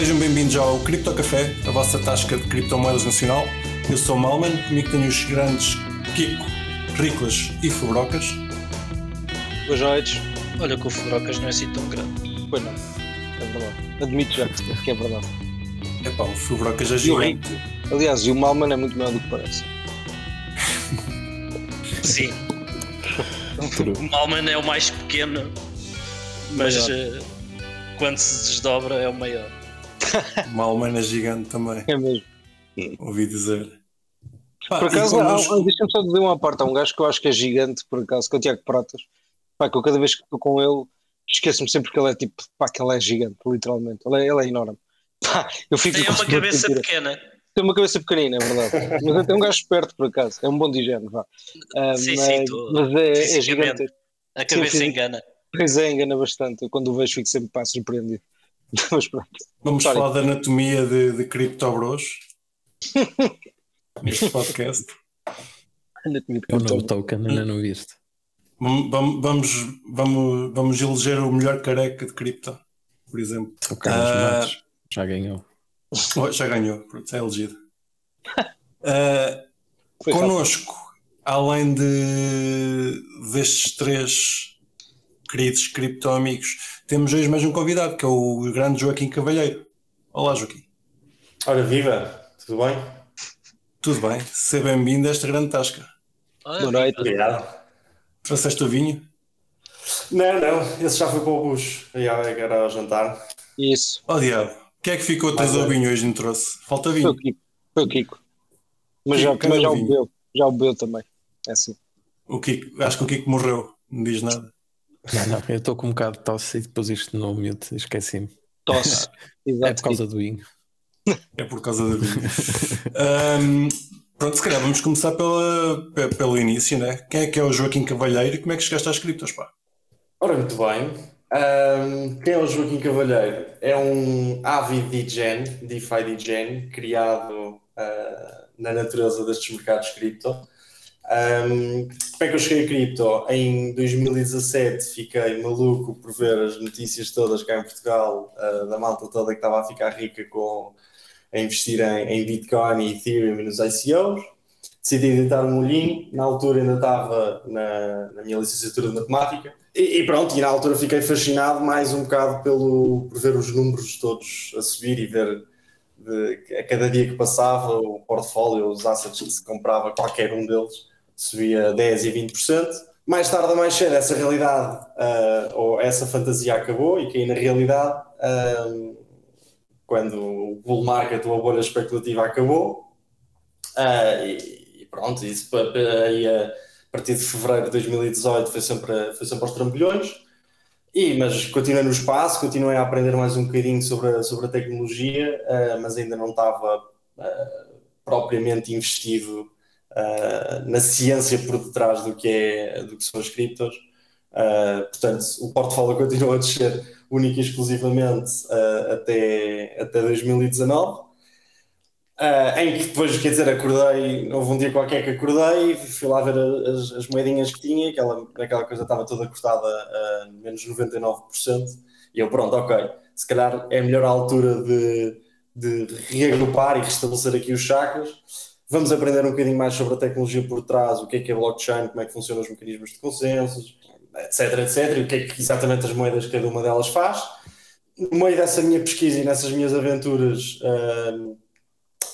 Sejam bem-vindos ao Cripto Café, a vossa tasca de criptomoedas nacional. Eu sou o Malman, comigo tenho os grandes Kiko, Riclas e Fubrocas. Boas noites. Olha que o Fubrocas não é assim tão grande. Pois não, é verdade. Admito já que é verdade. É pá, o Fubrocas é gigante. Aliás, e o Malman é muito maior do que parece. Sim. o Malman é o mais pequeno, mas uh, quando se desdobra é o maior. O Malman é gigante também. É mesmo. Ouvi dizer. Pá, por acaso, connosco... deixa-me só dizer uma parte. Há um gajo que eu acho que é gigante, por acaso, que é o Tiago Pratas. Pá, que eu cada vez que estou com ele, esqueço-me sempre que ele é tipo, pá, que ele é gigante, literalmente. Ele é, ele é enorme. Pá, eu fico Tem uma cabeça pequena. Tem uma cabeça pequenina, é verdade. mas é um gajo esperto, por acaso. É um bom digeno, vá. Uh, sim, mas, sim, tô... mas é, é gigante. A cabeça sim, engana. Pois é, engana bastante. Eu, quando o vejo, fico sempre pá, surpreendido. Mas pronto. Vamos Sorry. falar da anatomia de, de criptobros neste podcast. Anatomia de é o novo token, ainda não viste. Vamos, vamos, vamos, vamos eleger o melhor careca de cripto, por exemplo. O Carlos uh, Matos já ganhou. Já ganhou, pronto, é elegido. Uh, connosco, além de destes três queridos cripto amigos, temos hoje mais um convidado, que é o grande Joaquim Cavalheiro. Olá, Joaquim. Ora, viva, tudo bem? Tudo bem, seja bem-vindo a esta grande tasca. Boa noite. Obrigado. Trouxeste o vinho? Não, não, esse já foi para o bucho, era ao jantar. Isso. Oh, diabo, quem é que ficou atrás do vinho hoje não trouxe? Falta vinho. Foi o Kiko. Foi o Kiko. Mas, Kiko, já, mas já o bebeu, já o bebeu também. É assim. O Kiko, acho que o Kiko morreu, não diz nada. Não, não, eu estou com um bocado de tosse e depois isto no mute, esqueci-me. Tosse. é por causa do vinho. É por causa do vinho. um, Pronto, se calhar vamos começar pela, pelo início, né? Quem é que é o Joaquim Cavalheiro e como é que chegaste às criptos, pá? Ora, muito bem. Um, quem é o Joaquim Cavalheiro? É um ávido DGen, DeFi DGen, criado uh, na natureza destes mercados cripto. Um, como é que eu cheguei a cripto? Em 2017 fiquei maluco por ver as notícias todas cá em Portugal, uh, da malta toda que estava a ficar rica com a investir em, em Bitcoin e Ethereum e nos ICOs. Decidi editar um molhinho, na altura ainda estava na, na minha licenciatura de matemática. E, e, pronto, e na altura fiquei fascinado mais um bocado pelo, por ver os números todos a subir e ver de, a cada dia que passava o portfólio, os assets que se comprava, qualquer um deles, subia 10% e 20%. Mais tarde ou mais cedo, essa realidade uh, ou essa fantasia acabou e caí na realidade. Uh, quando o bull market ou a bolha especulativa acabou. Uh, e, e, pronto, isso aí a partir de fevereiro de 2018 foi sempre, foi sempre aos trambolhões. E, mas continuei no espaço, continuei a aprender mais um bocadinho sobre a, sobre a tecnologia, mas ainda não estava propriamente investido uh, na ciência por detrás do que, é, do que são as criptos. portanto, o portfólio continua a descer única e exclusivamente uh, até, até 2019. Uh, eh, em que depois, quer dizer, acordei, houve um dia qualquer que acordei, fui lá ver as, as moedinhas que tinha, aquela, aquela coisa estava toda cortada a menos 99%, e eu, pronto, ok, se calhar é a melhor altura de, de reagrupar e restabelecer aqui os chakras. Vamos aprender um bocadinho mais sobre a tecnologia por trás, o que é que é blockchain, como é que funcionam os mecanismos de consensos, etc, etc, e o que é que exatamente as moedas cada uma delas faz. No meio dessa minha pesquisa e nessas minhas aventuras, uh,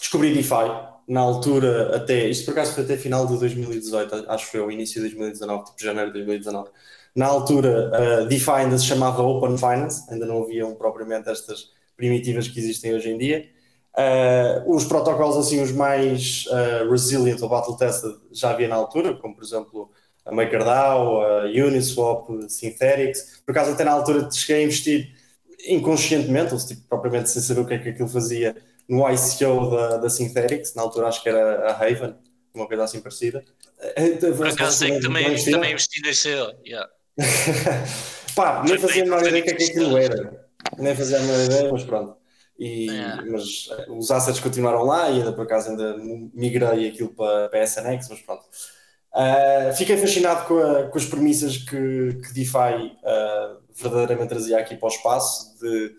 descobri DeFi. Na altura, até, isto por acaso foi até final de 2018, acho que foi o início de 2019, tipo janeiro de 2019. Na altura, uh, DeFi ainda se chamava Open Finance, ainda não haviam propriamente estas primitivas que existem hoje em dia. Uh, os protocolos assim os mais uh, resilient ou battle tested já havia na altura, como por exemplo a MakerDAO, a Uniswap, Synthetics. Por acaso, até na altura cheguei a investir inconscientemente, ou tipo, propriamente sem saber o que é que aquilo fazia, no ICO da, da Synthetics. Na altura acho que era a Raven, uma coisa assim parecida. Por acaso sei que também, também investi no ICO, yeah. Pá, nem fazia a menor ideia o que é que aquilo era. Nem fazia a menor ideia, mas pronto. E, é. Mas eh, os assets continuaram lá e ainda por acaso ainda migrei aquilo para, para SNX, mas pronto. Uh, fiquei fascinado com, a, com, as premissas que, que DeFi uh, verdadeiramente trazia aqui para o espaço, de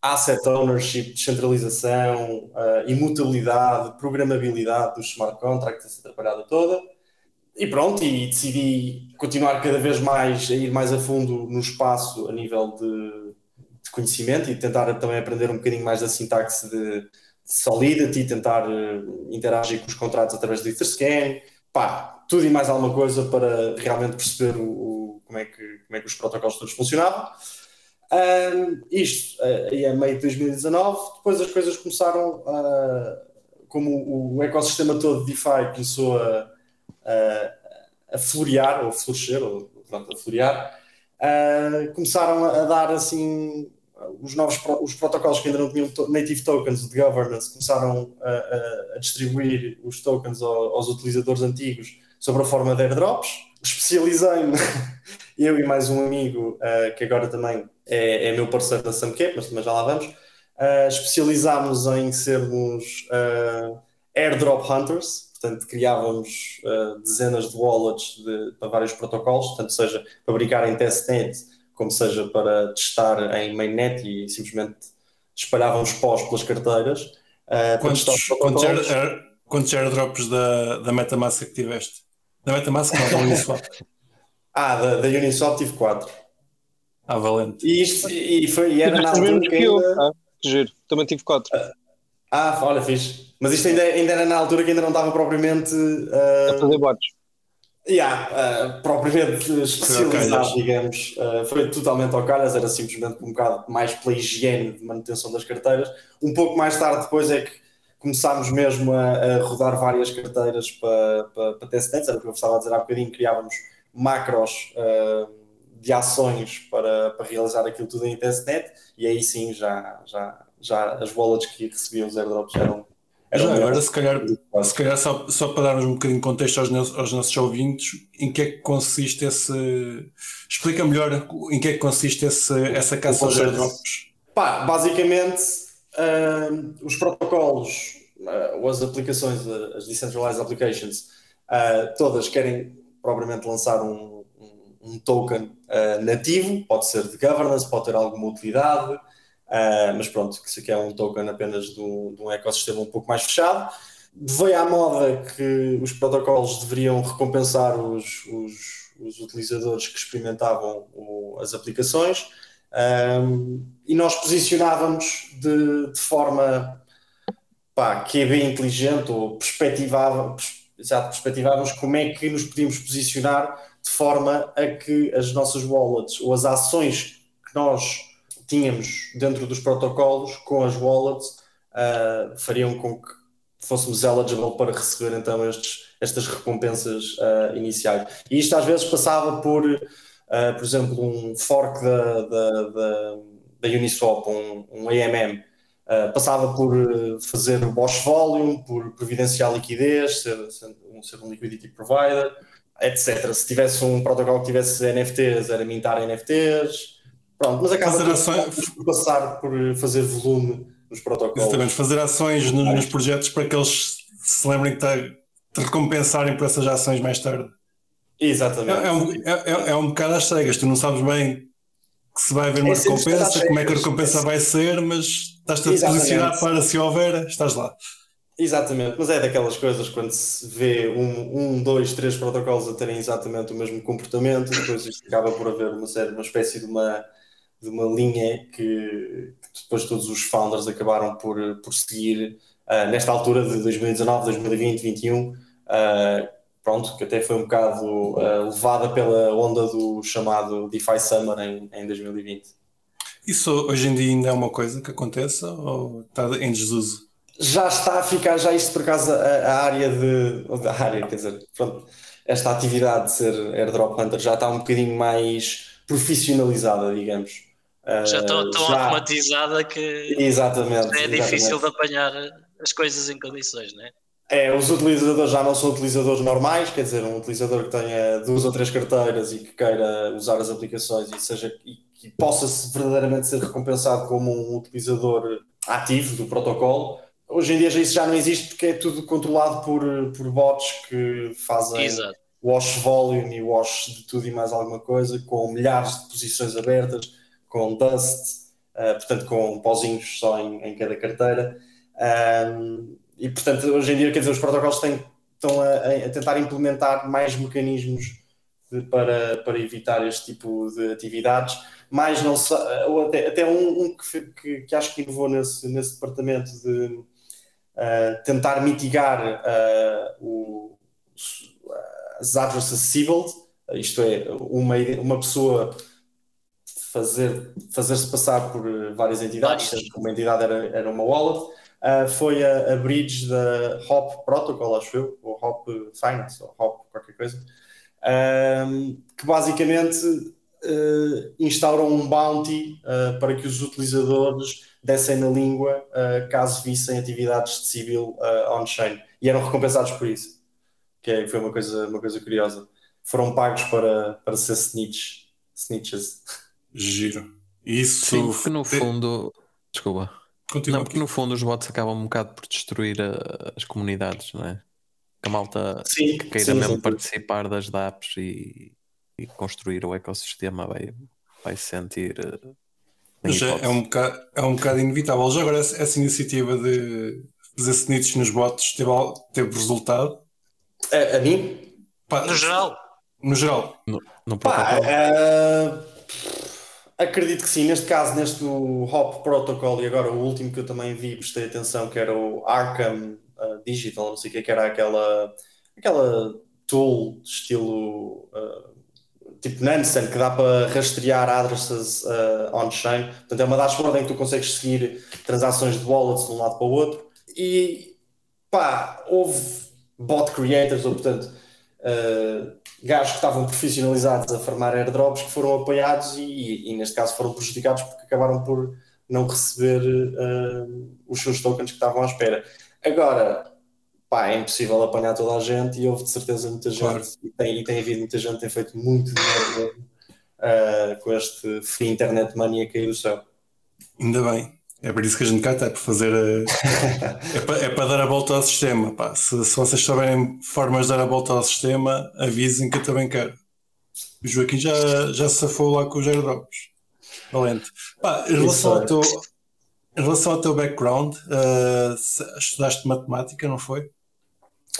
asset ownership, descentralização, uh, imutabilidade, programabilidade dos smart contracts, essa atrapalhada toda. E pronto, e decidi continuar cada vez mais a ir mais a fundo no espaço a nível de, de conhecimento e tentar também aprender um bocadinho mais da sintaxe de, de Solidity, tentar uh, interagir com os contratos através do Etherscan, pá, tudo e mais alguma coisa para realmente perceber o, o como, é que, como é que os protocolos todos funcionavam. Um, isto aí é meio de 2019, depois as coisas começaram a, como o ecossistema todo de DeFi começou a, a, a florear, ou florescer, ou pronto, a florear, uh, começaram a, dar assim os novos os protocolos que ainda não tinham native tokens de governance começaram a, a distribuir os tokens aos, aos utilizadores antigos sob a forma de airdrops. Especializei-me, eu e mais um amigo, uh, que agora também é, é meu parceiro da Samcap, mas já lá vamos, uh, especializámos em sermos uh, airdrop hunters, portanto criávamos uh, dezenas de wallets de, para vários protocolos, tanto seja para brincar em testnet, como seja para testar em mainnet e simplesmente espalhávamos pós pelas carteiras. Uh, quantos, quantos, air, quantos airdrops da, da Metamask que tiveste? Da Metamask não, da Uniswap. ah, da, da Uniswap tive 4. Ah, valente. E, isto, e, foi, e era na altura que, ainda... ah, giro. Também tive 4. Ah, olha, fixe. Mas isto ainda, ainda era na altura que ainda não estava propriamente... Uh... A fazer bots. Yeah, uh, propriamente especializado, digamos. Uh, foi totalmente ao calhas, era simplesmente um bocado mais pela higiene de manutenção das carteiras. Um pouco mais tarde depois é que começámos mesmo a, a rodar várias carteiras para, para, para era o que eu estava a dizer há bocadinho, criávamos macros uh, de ações para, para realizar aquilo tudo em testnet e aí sim já, já, já as wallets que recebiam os airdrops eram. Já, agora, se calhar, se calhar só, só para darmos um bocadinho de contexto aos, aos nossos ouvintes, em que é que consiste esse. Explica melhor em que é que consiste esse, essa caça aos airdrops. Pá, basicamente, uh, os protocolos, uh, ou as aplicações, as decentralized applications, uh, todas querem propriamente lançar um um token uh, nativo, pode ser de governance, pode ter alguma utilidade, uh, mas pronto, que isso aqui é um token apenas de um, de um ecossistema um pouco mais fechado. Veio à moda que os protocolos deveriam recompensar os, os, os utilizadores que experimentavam o, as aplicações um, e nós posicionávamos de, de forma pá, que é bem inteligente ou perspectivávamos, perspectivávamos como é que nos podíamos posicionar de forma a que as nossas wallets ou as ações que nós tínhamos dentro dos protocolos com as wallets uh, fariam com que fôssemos eligible para receber então estes, estas recompensas uh, iniciais. E isto às vezes passava por, uh, por exemplo, um fork da, da, da, da Uniswap, um, um AMM, passava por fazer o Bosch Volume, por providenciar liquidez, ser, ser, um, ser um liquidity provider, etc. Se tivesse um protocolo que tivesse NFTs, era mintar NFTs. Pronto, mas acaba por passar por fazer volume nos protocolos. Exatamente, fazer ações no, nos projetos para que eles se lembrem que te recompensarem por essas ações mais tarde. Exatamente. É, é, um, é, é um bocado às cegas, tu não sabes bem que se vai haver uma é recompensa, como é que a recompensa vai ser, mas estás-te a posicionar para se houver, estás lá. Exatamente, mas é daquelas coisas quando se vê um, um, dois, três protocolos a terem exatamente o mesmo comportamento, depois isto acaba por haver uma série, uma espécie de uma, de uma linha que, que depois todos os founders acabaram por, por seguir uh, nesta altura de 2019, 2020, 2021, uh, pronto, que até foi um bocado uh, levada pela onda do chamado DeFi Summer em, em 2020. Isso hoje em dia ainda é uma coisa que aconteça ou está em desuso? já está a ficar, já isto por causa a, a área de. A área, quer dizer, pronto, esta atividade de ser airdrop hunter já está um bocadinho mais profissionalizada, digamos. Já está tão já... automatizada que exatamente, é difícil de apanhar as coisas em condições, não é? É, os utilizadores já não são utilizadores normais, quer dizer, um utilizador que tenha duas ou três carteiras e que queira usar as aplicações e, seja, e que possa verdadeiramente ser recompensado como um utilizador ativo do protocolo, Hoje em dia isso já não existe porque é tudo controlado por, por bots que fazem Exato. wash volume e wash de tudo e mais alguma coisa, com milhares de posições abertas, com dust, uh, portanto, com pozinhos só em, em cada carteira. Um, e, portanto, hoje em dia, quer dizer, os protocolos têm, estão a, a tentar implementar mais mecanismos de, para, para evitar este tipo de atividades, mais não ou até, até um, um que, que, que, acho que inovou nesse, nesse departamento de uh, tentar mitigar uh, o, as address accessible, isto é, uma, uma pessoa fazer, fazer-se passar por várias entidades, uma entidade era, era uma wallet, uh, foi a, a, bridge da Hop Protocol, acho eu, ou Hop Finance, ou Hop qualquer coisa, que basicamente uh, instauram um bounty uh, para que os utilizadores dessem na língua caso vissem atividades de civil on-chain e eram recompensados por isso, que é, foi uma coisa, uma coisa curiosa. Foram pagos para, para ser snitch, snitches. Giro. Isso. Sim, porque no fundo. Desculpa. Continua não, porque no fundo os bots acabam um bocado por destruir a, as comunidades, não é? Que a malta sim, que queira sim, mesmo sim. participar das DApps e, e, construir o ecossistema vai, vai se sentir. Uh, Mas é, é, um bocado, é um bocado inevitável. Já agora essa, essa iniciativa de fazer snitches nos bots teve, teve resultado? A, a mim? Pá, no geral. No geral. No, no Pá, uh, Acredito que sim, neste caso, neste Hop Protocol e agora o último que eu também vi, prestei atenção, que era o Arkham uh, Digital, não sei o que, que era aquela, aquela tool estilo uh, tipo Nansen, que dá para rastrear addresses uh, on-chain. Portanto, é uma dashboard em que tu consegues seguir transações de wallets de um lado para o outro. E pá, houve bot creators, ou portanto, uh, gajos que estavam profissionalizados a farmar airdrops que foram apoiados e, e, neste caso foram prejudicados porque acabaram por não receber uh, os seus tokens que estavam à espera. Agora, pá, é impossível apanhar toda a gente e houve de certeza muita gente claro. e, tem, e tem havido muita gente que tem feito muito dinheiro uh, com este free internet money a cair do céu. Ainda bem. É por isso que a gente cá está, é por fazer. A... é, para, é para dar a volta ao sistema. Pá. Se, se vocês souberem formas de dar a volta ao sistema, avisem que eu também quero. O Joaquim já, já se safou lá com os airdrops. Valente. Pá, em, relação ao teu, em relação ao teu background, uh, estudaste matemática, não foi?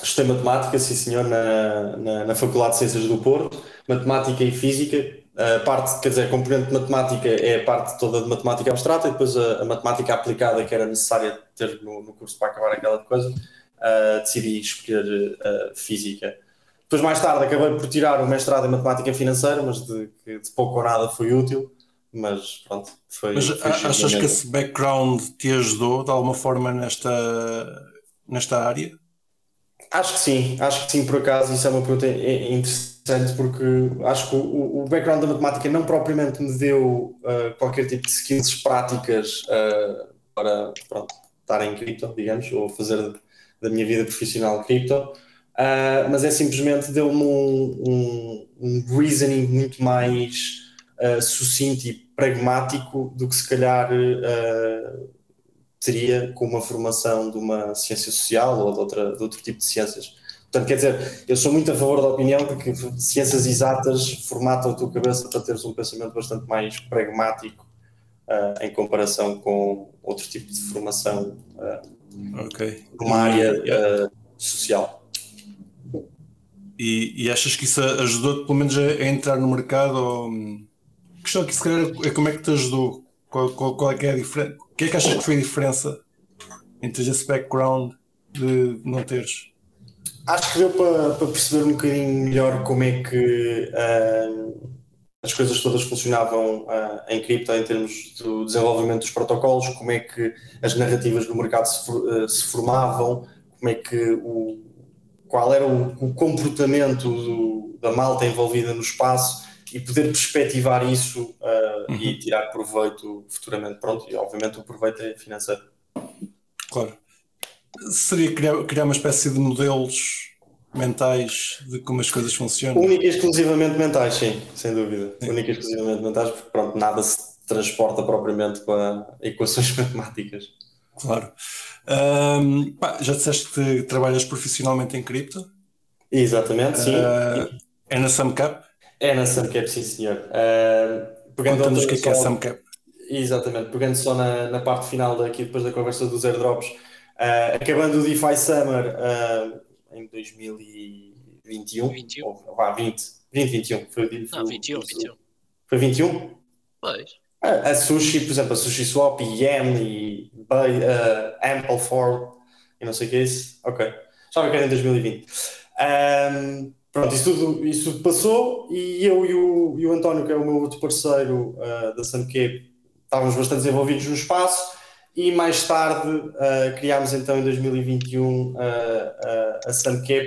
Estudei matemática, sim senhor, na, na, na Faculdade de Ciências do Porto, matemática e física a parte, quer dizer, a componente de matemática é a parte toda de matemática abstrata e depois a, a matemática aplicada que era necessária ter no, no, curso para acabar aquela coisa, uh, decidi escolher uh, física. Depois, mais tarde, acabei por tirar o mestrado em matemática financeira, mas de, de pouco ou nada foi útil. Mas pronto, foi. Mas foi achas que esse background te ajudou de alguma forma nesta, nesta área? Acho que sim, acho que sim, por acaso, isso é uma pergunta interessante porque acho que o, o background da matemática não propriamente me deu uh, qualquer tipo de skills práticas uh, para pronto, estar em cripto, digamos, ou fazer da minha vida profissional cripto, uh, mas é simplesmente deu-me um, um, um, reasoning muito mais sucinto e pragmático do que se calhar teria com uma formação de uma ciência social ou de, outra, de outro tipo de ciências. Portanto, quer dizer, eu sou muito a favor da opinião de que ciências exatas formatam a tua cabeça para teres um pensamento bastante mais pragmático uh, em comparação com outro tipo de formação uh, okay. numa área uh, social. E, e, achas que isso ajudou-te pelo menos a, a, entrar no mercado? Ou... A questão aqui se calhar é como é que te ajudou? Qual, qual, qual é que é a diferença? O que é que achas que foi a diferença entre esse background de não teres? Acho que deu para, para, perceber um bocadinho melhor como é que uh, as coisas todas funcionavam uh, em cripto em termos do desenvolvimento dos protocolos, como é que as narrativas no mercado se, uh, se formavam, como é que o, qual era o, o comportamento do, da malta envolvida no espaço e poder perspectivar isso uh, uhum. e tirar proveito futuramente. Pronto, e obviamente o proveito é financeiro. Claro. Seria criar, criar uma espécie de modelos mentais de como as coisas funcionam? Única e exclusivamente mentais, sim, sem dúvida. Sim. Única e exclusivamente mentais, porque pronto, nada se transporta propriamente para equações matemáticas. Claro. Um, pá, já disseste que trabalhas profissionalmente em cripto? Exatamente, sim. Uh, é na SumCap? É na SumCap, sim senhor. Uh, Conta-nos o que é, que é a SumCap. Exatamente, pegando só na, na parte final daqui, depois da conversa dos airdrops, uh, acabando o DeFi Summer uh, em 2021, 21. ou vá, 20, 2021, foi, foi, Não, 21, 21. Foi 21? Pois. A, a Sushi, por exemplo, a Sushi Swap e Yam e uh, Ample for e não sei o que é isso. Ok. Já que era em 2020. Um, pronto, isso tudo, isso tudo passou e eu e o, e o António, que é o meu outro parceiro uh, da Suncape, estávamos bastante envolvidos no espaço e mais tarde uh, criámos então em 2021 uh, uh, a Suncap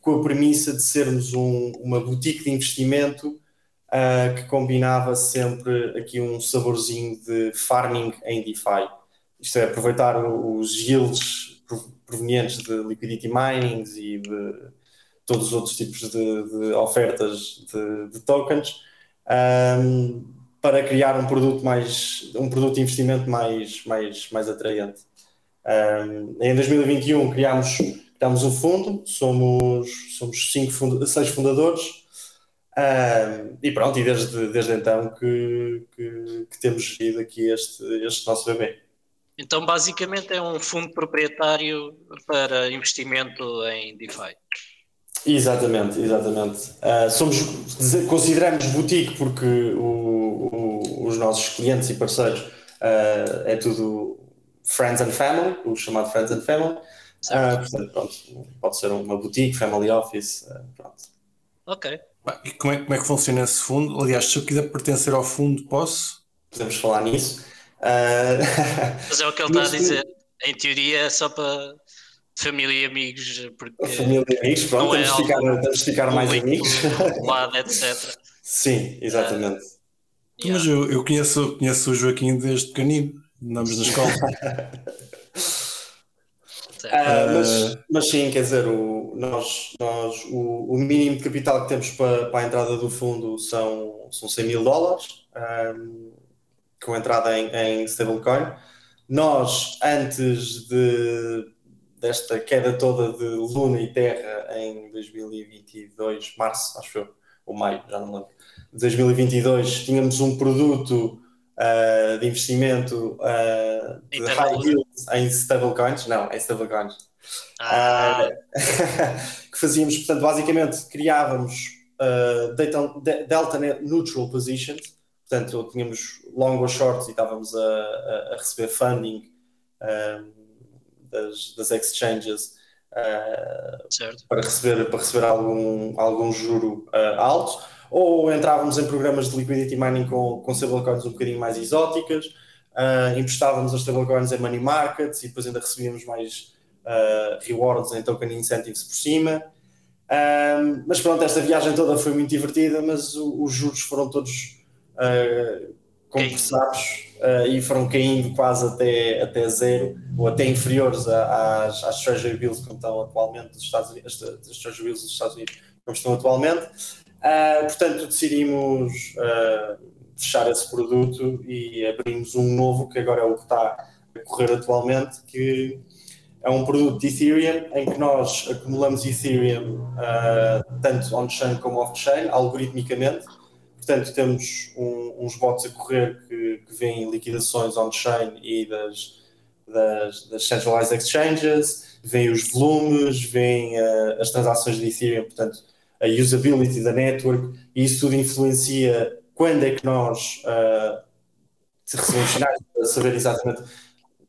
com a premissa de sermos um, uma boutique de investimento uh, que combinava sempre aqui um saborzinho de farming em DeFi. Isto é, aproveitar os yields provenientes de liquidity minings e de todos os outros tipos de, de ofertas de, de tokens um, para criar um produto mais um produto de investimento mais mais mais atraente. Um, em 2021 criámos criámos um fundo, somos somos cinco seis fundadores um, e pronto e desde desde então que, que, que temos gerido aqui este este nosso bebê. Então, basicamente, é um fundo proprietário para investimento em DeFi. Exatamente, exatamente. Uh, somos, consideramos boutique porque o, o, os nossos clientes e parceiros uh, é tudo friends and family, o chamado friends and family. Uh, portanto, pronto, pode ser uma boutique, family office, pronto. Ok. E como é, como é que funciona esse fundo? Aliás, se eu quiser pertencer ao fundo, posso? Podemos falar nisso. Mas é o que ele está a dizer. Em teoria é só para família e amigos. Porque família e amigos, pronto, temos, é de ficar, temos de ficar mais amigos. Lado, etc. Sim, exatamente. Uh, yeah. Mas eu, eu conheço, conheço o Joaquim desde pequenino, andamos na escola. Uh, mas, mas, sim, quer dizer, o, nós, nós, o, o, mínimo de capital que temos para, para a entrada do fundo são, são 100 mil dólares, um, com entrada em, em stablecoin. Nós, antes de, desta queda toda de Luna e Terra em 2022, março, acho eu, ou maio, já não lembro, de 2022, tínhamos um produto uh, de investimento uh, de high yield em stablecoins, não, em stablecoins, ah. uh, que fazíamos, portanto, basicamente criávamos delta, delta neutral positions, portanto, tínhamos long ou shorts e estávamos a, a, a receber funding das, das exchanges uh, para receber, para receber algum, algum juro uh, alto, ou entrávamos em programas de liquidity mining com, com stablecoins um bocadinho mais exóticas, uh, emprestávamos as stablecoins em money markets e depois ainda recebíamos mais rewards em token incentives por cima. Um, mas pronto, esta viagem toda foi muito divertida, mas o, os juros foram todos uh, compressados uh, e foram caindo quase até, até zero ou até inferiores às, às Treasury Bills como estão atualmente dos Estados Unidos, as, as Treasury Bills dos Estados Unidos como estão atualmente. Uh, portanto, decidimos uh, fechar esse produto e abrimos um novo que agora é o que está a correr atualmente, que é um produto de Ethereum em que nós acumulamos Ethereum tanto on-chain como off-chain, algoritmicamente, Portanto, temos um, uns bots a correr que, que vêem liquidações on-chain e das, das, das, centralized exchanges, veem os volumes, veem uh, as transações de Ethereum, portanto, a usability da network, e isso tudo influencia quando é que nós uh, recebemos sinais para saber exatamente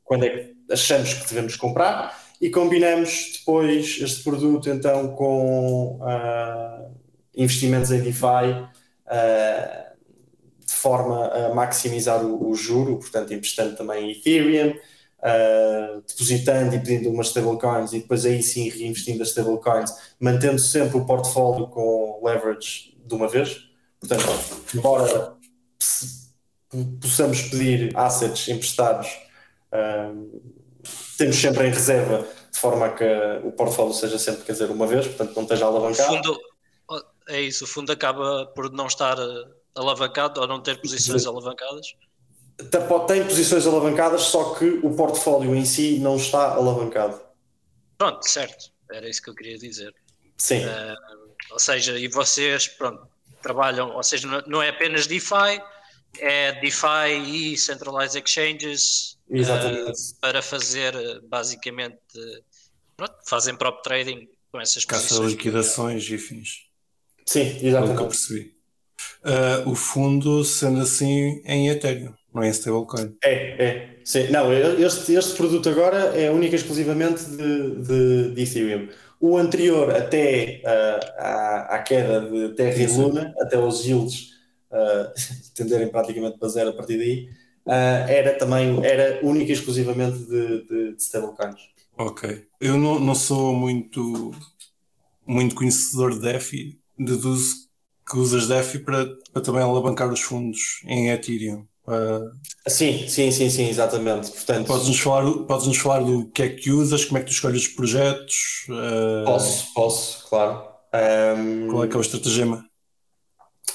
quando é que achamos que devemos comprar e combinamos depois este produto então com uh, investimentos em DeFi uh, de forma a maximizar o, o, juro, portanto, emprestando também Ethereum, uh, depositando e pedindo umas stablecoins e depois aí sim reinvestindo as stablecoins, mantendo sempre o portfólio com leverage de uma vez. Portanto, embora possamos pedir assets emprestados, uh, temos sempre em reserva de forma a que o portfólio seja sempre, quer dizer, uma vez, portanto não esteja alavancado. Fundo, é isso, o fundo acaba por não estar eh, alavancado ou não ter posições alavancadas? Tem posições alavancadas, só que o portfólio em si não está alavancado. Pronto, certo, era isso que eu queria dizer. Sim. Uh, ou seja, e vocês, pronto, trabalham, ou seja, não é apenas DeFi, é DeFi e Centralized Exchanges uh, para fazer basicamente pronto, fazem prop trading com essas Caça liquidações e fins. Sim, exatamente. que eu percebi. Uh, o fundo sendo assim em Ethereum, não é em stablecoin. É, é. Sim. Não, este, este produto agora é único e exclusivamente de, de, de Ethereum. O anterior, até uh, à, à, queda de Terra e Luna, até os yields uh, tenderem praticamente para zero a partir daí, uh, era também, era único e exclusivamente de, de, de stablecoins. Ok. Eu não, não sou muito, muito conhecedor de DeFi, deduzo que usas DeFi para, para também alavancar os fundos em Ethereum. Uh, sim, sim, sim, sim, exatamente. Portanto, podes-nos falar, podes -nos falar do que é que usas, como é que tu escolhes os projetos? Uh, posso, posso, claro. Um, qual é que é o estratagema?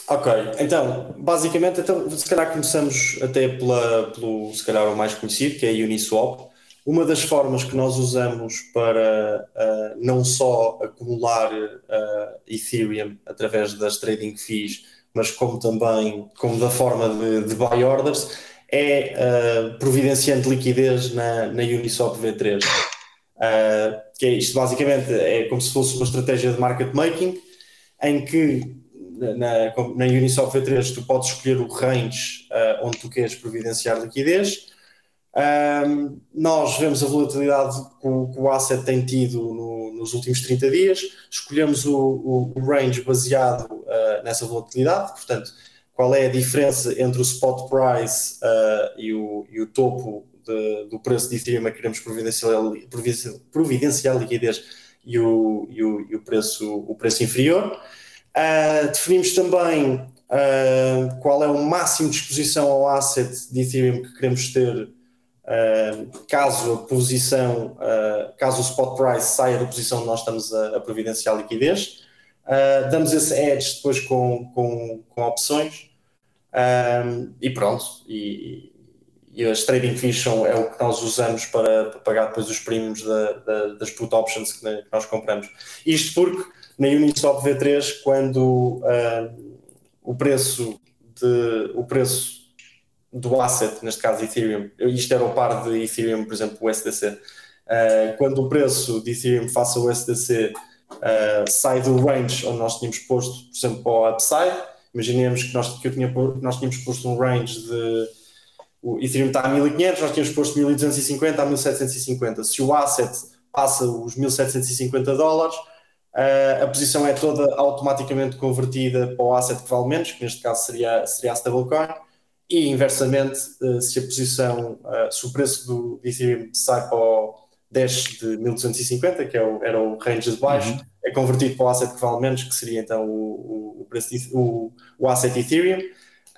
Ok, então, basicamente, então, se calhar começamos até pela, pelo, se calhar, o mais conhecido, que é a Uniswap. Uma das formas que nós usamos para uh, não só acumular uh, Ethereum através das trading fees, mas como também como da forma de, de buy orders, é uh, providenciando liquidez na, na Uniswap V3. que é isto basicamente é como se fosse uma estratégia de market making em que na, na Uniswap V3 tu podes escolher o range onde tu queres providenciar liquidez um, nós vemos a volatilidade que o, que o asset tem tido no, nos últimos 30 dias, escolhemos o, o, range baseado uh, nessa volatilidade, portanto, qual é a diferença entre o spot price uh, e, o, e, o, topo de, do preço de Ethereum a que queremos providenciar, providenciar liquidez e o, e o, e o, preço, o preço inferior. Uh, definimos também qual é o máximo de exposição ao asset de Ethereum que queremos ter Uh, caso a posição, uh, caso o spot price saia da posição onde nós estamos a, a providenciar liquidez, uh, damos esse edge depois com, com, com opções e pronto. E, e, as trading fees são, é o que nós usamos para, para pagar depois os primos da, da, das put options que, que, nós compramos. Isto porque na Uniswap V3, quando o preço de, o preço do asset, neste caso Ethereum, isto era o par de Ethereum, por exemplo, o SDC. Uh, eh, quando o preço de Ethereum face ao SDC uh, eh, sai do range onde nós tínhamos posto, por exemplo, para o upside, imaginemos que nós, que eu tinha, nós tínhamos posto um range de. O Ethereum está a 1500, nós tínhamos posto 1250 a 1750. Se o asset passa os 1750 dólares, uh, a posição é toda automaticamente convertida para o asset que vale menos, que neste caso seria, seria a stablecoin e inversamente, eh, se a posição, eh, se o preço do Ethereum sai para o 10 de 1250, que é o, era o range de baixo, uhum. é convertido para o asset que vale menos, que seria então o, o, preço de, o, o asset Ethereum.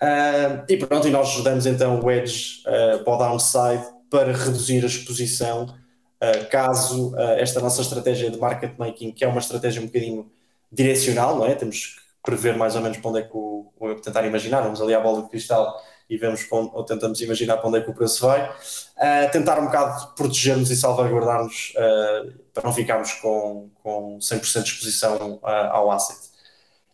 Uh, e pronto, e nós ajudamos então o Edge uh, para o downside para reduzir a exposição uh, caso esta nossa estratégia de market making, que é uma estratégia um bocadinho direcional, não é? Temos que prever mais ou menos para onde é que o, tentar imaginar, vamos ali à bola de cristal e vemos onde, ou tentamos imaginar para onde é que o preço vai, uh, tentar um bocado proteger-nos e salvaguardar-nos uh, para não ficarmos com, com 100% de exposição uh, ao asset.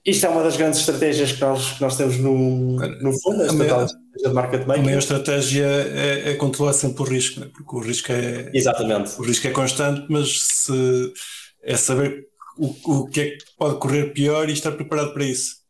Isto é uma das grandes estratégias que nós, que nós temos no, no fundo, esta tal estratégia de market making. A maior estratégia é, é, controlar sempre o risco, né? porque o risco é Exatamente. o risco é constante, mas se, é saber o, o que é que pode correr pior e estar preparado para isso.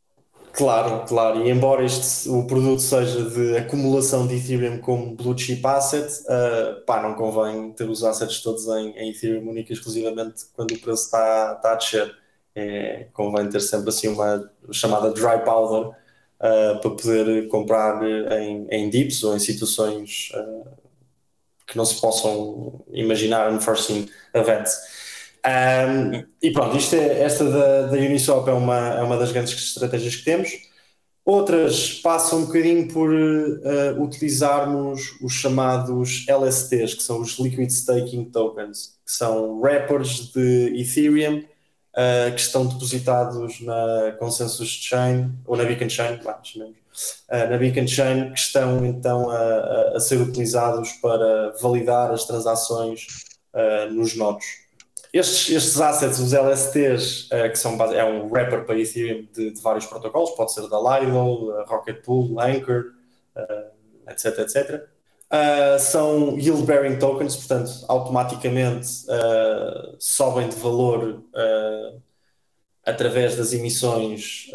Claro, claro. E embora este, o produto seja de acumulação de Ethereum como blue chip asset, uh, pá, não convém ter os assets todos em, em Ethereum única exclusivamente quando o preço está, está a descer. É, convém ter sempre assim uma chamada dry powder uh, para poder comprar em, em dips ou em situações uh, que não se possam imaginar unforeseen events. Um, e pronto, isto é, esta da, da Uniswap é uma, é uma das grandes estratégias que temos. Outras passam um bocadinho por uh, utilizarmos os chamados LSTs, que são os Liquid Staking Tokens, que são wrappers de Ethereum uh, que estão depositados na Consensus Chain, ou na Beacon Chain, lá, chamemos, uh, na Beacon Chain, que estão então a, a, ser utilizados para validar as transações nos nodos. Estes, estes assets, os LSTs, uh, eh, que são é um wrapper para Ethereum de, de, vários protocolos, pode ser da Lido, Rocket Pool, Anchor, uh, etc, etc. Uh, são yield-bearing tokens, portanto, automaticamente uh, sobem de valor através das emissões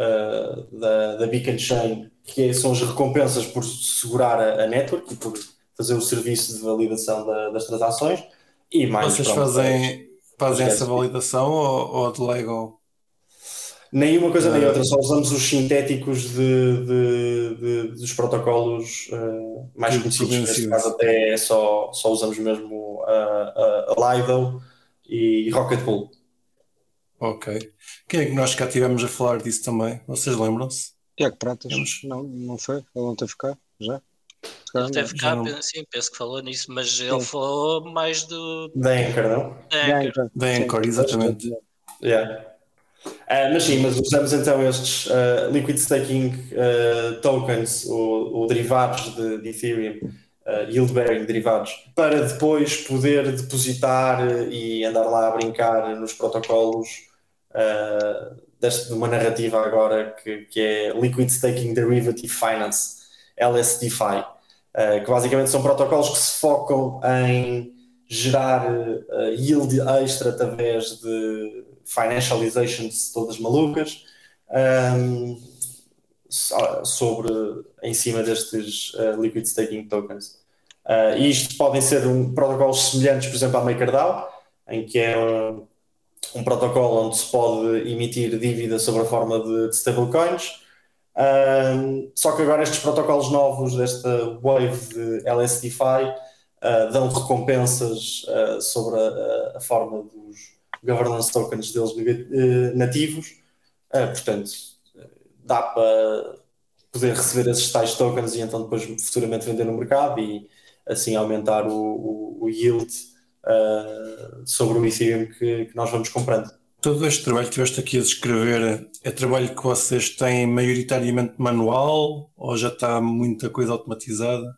da, da Beacon Chain, que são as recompensas por segurar a, a network e por fazer o serviço de validação da, das transações. E mais Vocês pronto, fazem, fazem essa validação ou, ou delegam? Nenhuma coisa nem outra, só usamos os sintéticos de, de, de dos protocolos uh, mais conhecidos. Neste caso, até só, só usamos mesmo a, a, a Lido e Rocket Pool. Ok. Quem é que nós cá tivemos a falar disso também? Vocês lembram-se? Tiago Pratas? Temos... Não, não foi? Ele não teve cá? Já? Ele teve cá, não... sim, penso que falou nisso, mas sim. ele falou mais do. Da Anchor, não? Da Anchor, exatamente. Yeah. Uh, mas sim, mas usamos então estes uh, liquid staking uh, tokens ou, ou, derivados de, de Ethereum, yield bearing derivados, para depois poder depositar e andar lá a brincar nos protocolos deste, de uma narrativa agora que, que é Liquid Staking Derivative Finance, LSDFI, que basicamente são protocolos que se focam em gerar yield extra através de financializations todas malucas um, sobre em cima destes uh, liquid staking tokens. Uh, e isto podem ser um, protocolos semelhantes, por exemplo, à MakerDAO, em que é um, um protocolo onde se pode emitir dívida sob a forma de, de stablecoins. Um, só que agora estes protocolos novos desta wave de LSDFI uh, dão recompensas uh, sobre a, a, forma dos, governance tokens deles eh, nativos, uh, portanto, dá para poder receber esses tais tokens e então depois futuramente vender no mercado e assim aumentar o, o, o yield sobre o Ethereum que, que, nós vamos comprando. Todo este trabalho que estiveste aqui a descrever é trabalho que vocês têm maioritariamente manual ou já está muita coisa automatizada?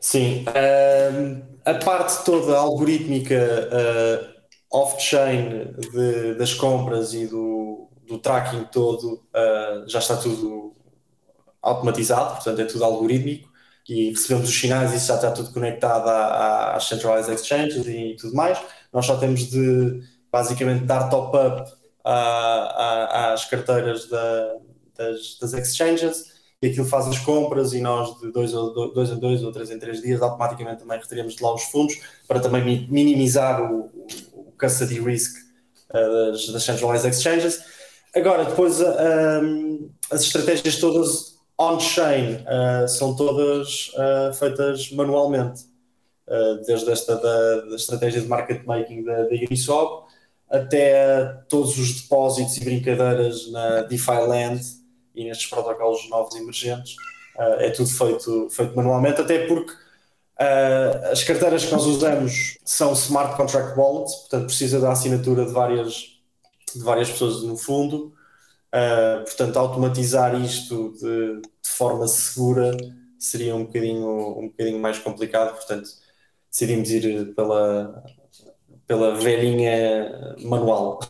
Sim, uh, a parte toda algorítmica uh, off-chain das compras e do, do tracking todo uh, já está tudo automatizado, portanto é tudo algorítmico e recebemos os sinais e isso já está tudo conectado às centralized exchanges e tudo mais. Nós só temos de basicamente dar top-up às carteiras da, das, das exchanges e aquilo faz as compras e nós de dois, dois em dois ou três em três dias automaticamente também retiramos de lá os fundos para também minimizar o, custody risk uh, das, das centralized exchanges. Agora, depois uh, um, as estratégias todas on-chain uh, são todas feitas manualmente, desde esta da, da, estratégia de market making da, da Uniswap até todos os depósitos e brincadeiras na DeFi Land e nestes protocolos novos emergentes. é tudo feito, feito manualmente, até porque Uh, as carteiras que nós usamos são smart contract wallets, portanto precisa da assinatura de várias, de várias pessoas no fundo. Uh, portanto, automatizar isto de, de, forma segura seria um bocadinho, um bocadinho mais complicado. Portanto, decidimos ir pela, pela velhinha manual.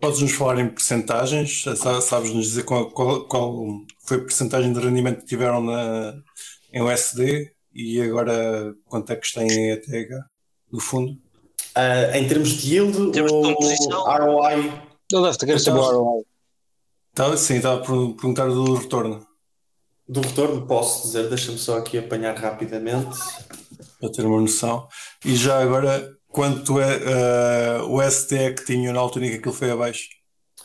Podes-nos falar em percentagens? Sabes-nos dizer qual, qual, qual, foi a percentagem de rendimento que tiveram na, em USD? e agora quanto é que está em ETH do fundo? Uh, em termos de yield ou ROI? Ele deve ter saber o ROI. Tá, sim, estava a perguntar do retorno. Do retorno, posso dizer, deixa-me só aqui apanhar rapidamente. Para ter uma noção. E já agora, quanto é uh, o STE que tinham na altura em que aquilo foi abaixo?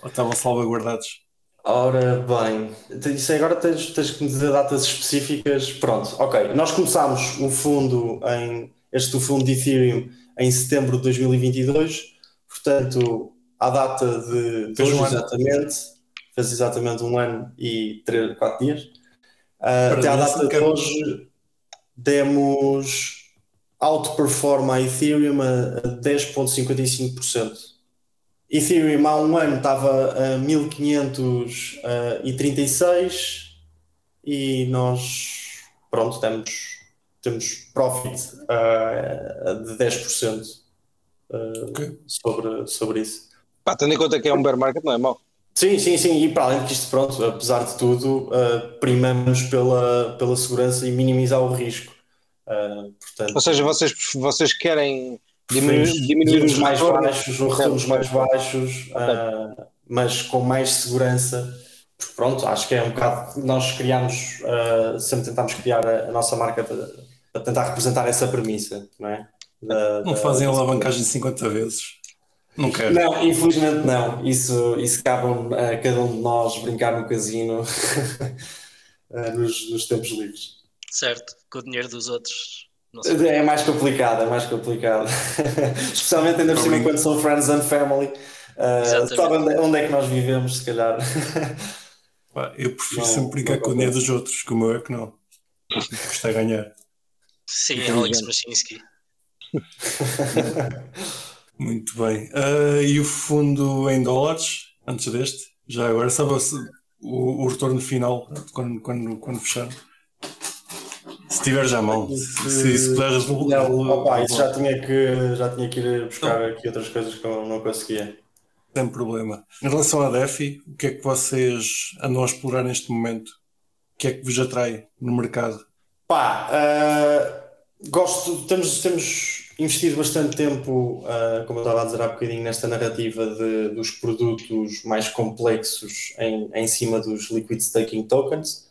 Ou estavam salvaguardados? Ora bem, isso agora tens, tens que me dizer datas específicas. Pronto, ok. Nós começámos o fundo em este fundo de Ethereum em setembro de 2022, portanto, à data de, de hoje, um exatamente, fez exatamente um ano e três, quatro dias. Uh, até à data de hoje demos outperform a Ethereum a, a 10,55%. Ethereum há um ano estava a 1536 e nós, pronto, temos, temos profit uh, de 10% uh, okay. sobre, sobre isso. Pá, tendo em conta que é um bear market, não é mau. Sim, sim, sim, e para além de que isto, pronto, apesar de tudo, uh, primamos pela, pela segurança e minimizar o risco. Uh, portanto, Ou seja, vocês, vocês querem diminuir, diminuir os mais baixos, os retornos mais baixos, uh, mas com mais segurança. Porque, pronto, acho que é um bocado. Nós criamos, sempre tentámos criar a, a nossa marca para tentar representar essa premissa, não é? Da, não da, fazem alavancagem 50 vezes. Não quero. Não, infelizmente não. Isso, isso cabe a cada um de nós brincar no casino nos, nos tempos livres. Certo, com o dinheiro dos outros. É mais complicado, é mais complicado. Especialmente ainda por cima quando são friends and family. Uh, sabe onde, onde, é que nós vivemos, se calhar. eu prefiro não, sempre brincar com o dinheiro dos outros, como eu é que não. Custa ganhar. Sim, Alex Machinsky. Muito bem. Uh, e o fundo em dólares, antes deste? Já agora, sabe o, o retorno final quando, quando, quando fechar? Se tiver já a mão, se, se puderes Opa, isso já tinha, que, já tinha que ir buscar aqui outras coisas que eu não conseguia. Sem problema. Em relação à DeFi, o que é que vocês andam a explorar neste momento? O que é que vos atrai no mercado? Pá, uh, gosto, temos, temos investido bastante tempo, uh, como eu estava a dizer há bocadinho, nesta narrativa de, dos produtos mais complexos em, em cima dos liquid staking tokens,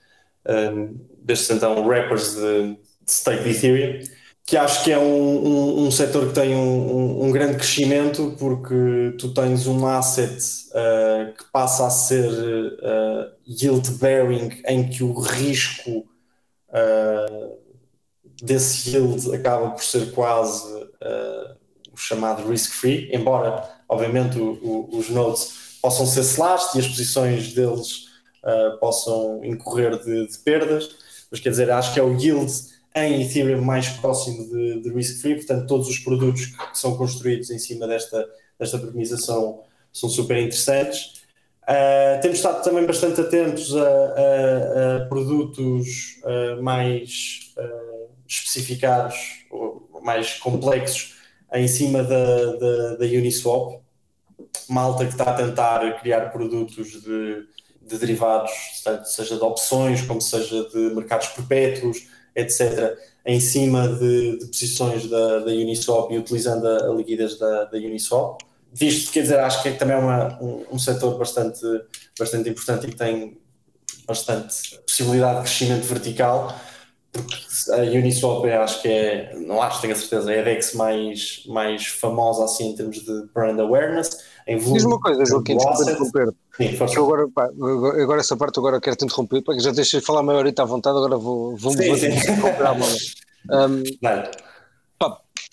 destes então wrappers de, de stake de Ethereum, que acho que é um, um, um setor que tem um, um, grande crescimento porque tu tens um asset uh, que passa a ser uh, yield bearing em que o risco uh, desse yield acaba por ser quase uh, o chamado risk-free, embora, obviamente, o, o, os nodes possam ser slashed e as posições deles uh, possam incorrer de, de, perdas, mas quer dizer, acho que é o yield em Ethereum mais próximo de, de risk-free, portanto, todos os produtos que são construídos em cima desta, desta premissa são, super interessantes. Uh, temos estado também bastante atentos a, a, a produtos uh, mais especificados, mais complexos, em cima da, da, da, Uniswap. Malta que está a tentar criar produtos de, de derivados, seja de opções, como seja de mercados perpétuos, etc., em cima de, de posições da, da, Uniswap e utilizando a, a liquidez da, da Uniswap. Visto, quer dizer, acho que é também é uma, um, um setor bastante, bastante importante e que tem bastante possibilidade de crescimento vertical porque a Uniswap é, acho que é, não acho, tenho a certeza, é a DEX mais, mais famosa assim em termos de brand awareness. Em volume, Diz uma coisa, Joaquim, desculpa interromper. Sim, agora, pá, agora essa parte agora quero te interromper, porque já deixei de falar meia horita à vontade, agora vou, vou sim, a bola. Um, pá,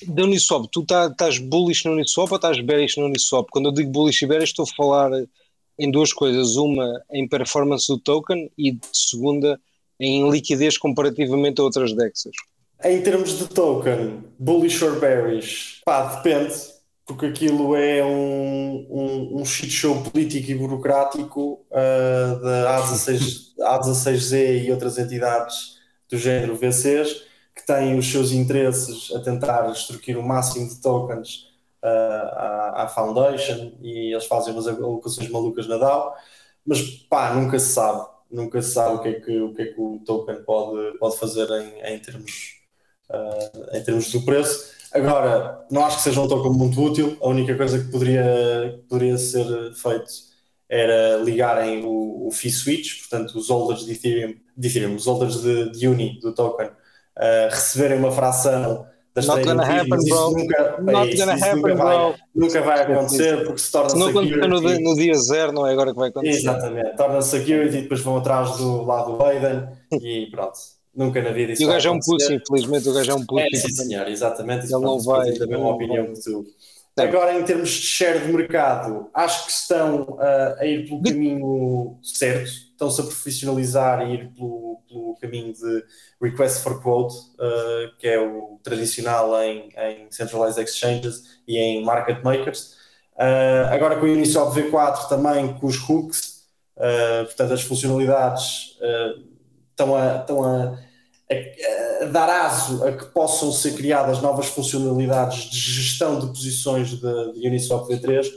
da Uniswap, tu tá, estás bullish na Uniswap ou estás bearish na Uniswap? Quando eu digo bullish e bearish estou a falar em duas coisas, uma em performance do token e segunda em liquidez comparativamente a outras DEXs? Em termos de token, bullish or bearish, pá, depende, porque aquilo é um, um, um shit show político e burocrático uh, da A16, A16Z e outras entidades do género VCs que têm os seus interesses a tentar extorquir o máximo de tokens uh, à, à Foundation e eles fazem umas alocações malucas na DAO, mas pá, nunca se sabe nunca se sabe o que é que o, que é que o token pode, pode fazer em, em, termos, uh, em termos do preço. Agora, não acho que seja um token muito útil, a única coisa que poderia, que poderia ser feito era ligarem o, o fee switch, portanto os holders de Ethereum, de Ethereum os holders de, de Uni, do token, uh, receberem uma fração Not gonna happen, bro. Nunca, Not gonna happen, nunca vai. Nunca vai acontecer porque se torna Se não security. No, no dia zero, não é agora que vai acontecer. Exatamente. Torna security e depois vão atrás do lado do Aiden e pronto. Nunca na vida isso E o gajo é um pussy, infelizmente o gajo é um pussy. É, sim, senhor, exatamente. Ele não vai. Da mesma opinião que tu. Agora, em termos de share de mercado, acho que estão uh, a ir pelo caminho certo, estão-se a profissionalizar e ir pelo, pelo, caminho de request for quote, uh, que é o tradicional em, em, centralized exchanges e em market makers. Uh, agora com o Uniswap V4 também com os hooks, portanto as funcionalidades estão a, estão a a, a, dar aso a que possam ser criadas novas funcionalidades de gestão de posições de, de Uniswap V3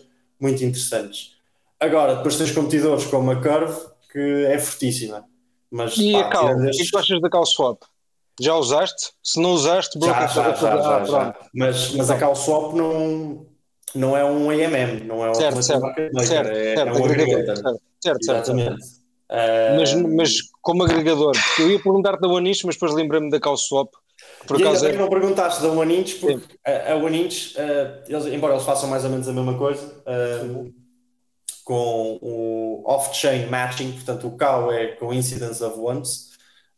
muito interessantes. Agora, depois tens competidores como a Curve, que é fortíssima. Mas, e pá, a Cal, o que achas da Cal Swap? Já usaste? Se não usaste, já, já, já, já, já, Mas, mas a Cal Swap não, não é um AMM, não é um certo, certo, certo, é, certo, é um agregator. Certo, certo, Exatamente. Uh... Mas, mas como agregador, eu ia perguntar-te da OneInch, mas depois lembrei-me da Cal Swap. Por e ainda é... não perguntaste da OneInch, porque a, a OneInch, uh, eles, embora eles façam mais ou menos a mesma coisa, uh, com o off-chain matching, portanto o CAU é Coincidence of Ones,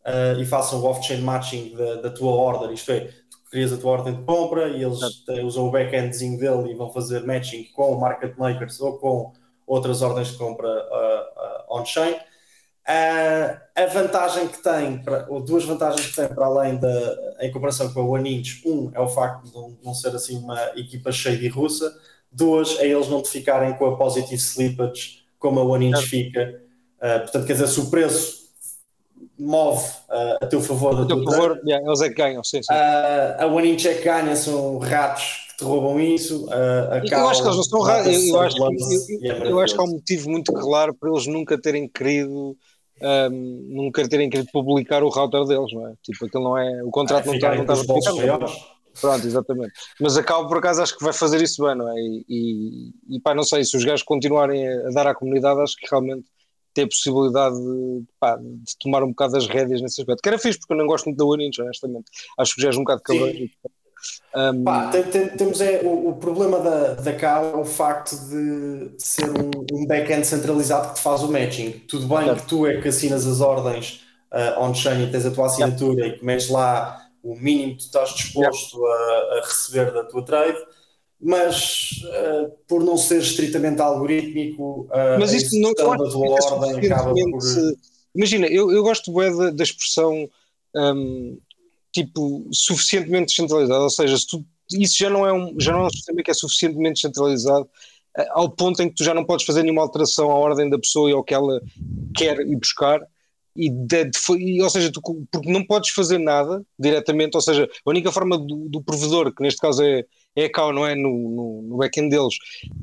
uh, e façam o off-chain matching da, da, tua order, isto é, tu crias a tua ordem de compra e eles usam o back-endzinho dele e vão fazer matching com market makers ou com outras ordens de compra uh, uh, a vantagem que tem, ou duas vantagens que tem para além da, em comparação com a OneInch, um é o facto de não, ser assim uma equipa cheia de russa, duas é eles não te ficarem com a positive slippage como a One Inch fica. Uh, portanto, quer dizer, se o preço move uh, a teu favor, a teu favor yeah, eles é que ganham, sim, sim. Uh, a One Inch é que ganha, são ratos que te roubam isso. Uh, eu acho que eles não são ratos, eu, eu, acho, eu, eu, eu acho que há um motivo muito claro para eles nunca terem querido. Um, nunca terem querido publicar o router deles, não é? Tipo, aquilo não é. O contrato não está, não está publicado. Pronto, exatamente. Mas a Cal, por acaso, acho que vai fazer isso bem, não é? E, e, e pá, não sei, se os gajos continuarem a dar à comunidade, acho que realmente tem a possibilidade de, pá, de tomar um bocado as rédeas nesse aspecto. Que era fixe, porque eu não gosto muito da Winninch, honestamente. Acho que já és um bocado calor. Um... Pá, tem, tem, temos é, o, o, problema da, da Cal é o facto de ser um, um back-end centralizado que te faz o matching. Tudo bem claro. que tu é que assinas as ordens uh, on-chain e tens a tua assinatura e que metes lá o mínimo que tu estás disposto a, a, receber da tua trade, mas uh, por não ser estritamente algorítmico, uh, mas isso não da tua ordem acaba por. Imagina, eu, eu gosto bem da, da expressão um, tipo suficientemente descentralizado, ou seja, tu, isso já não é um, já não é um sistema que é suficientemente descentralizado uh, ao ponto em que tu já não podes fazer nenhuma alteração à ordem da pessoa e ao que ela quer ir buscar e, de, de, ou seja, tu, porque não podes fazer nada diretamente, ou seja, a única forma do, do provedor, que neste caso é, é a CAU, não é no, no, no back-end deles,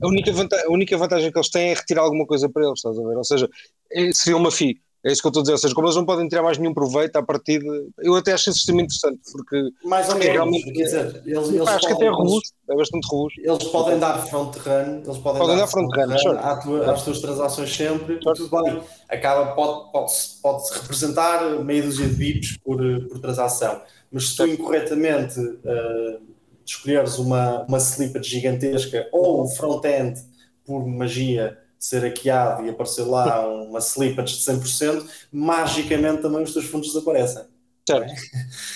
a única, vantagem, a única vantagem que eles têm é retirar alguma coisa para eles, estás a ver? Ou seja, é, seria uma FII. É isso que eu estou a dizer, ou seja, como eles não podem tirar mais nenhum proveito a partir de. Eu até acho esse sistema interessante, porque. Mais ou menos, realmente, quer dizer, eles, eles acho que até é robusto, é bastante robusto. Eles podem dar front run, eles podem, podem dar, dar front run, run à tua, às tuas transações sempre, sure. tudo bem. Acaba, pode, pode, pode representar meia dúzia de bips por, por transação, mas se tu incorretamente uh, escolheres uma, uma slippage gigantesca ou o front-end por magia ser hackeado e aparecer lá uma slippage de 100%, magicamente também os teus fundos desaparecem. Certo.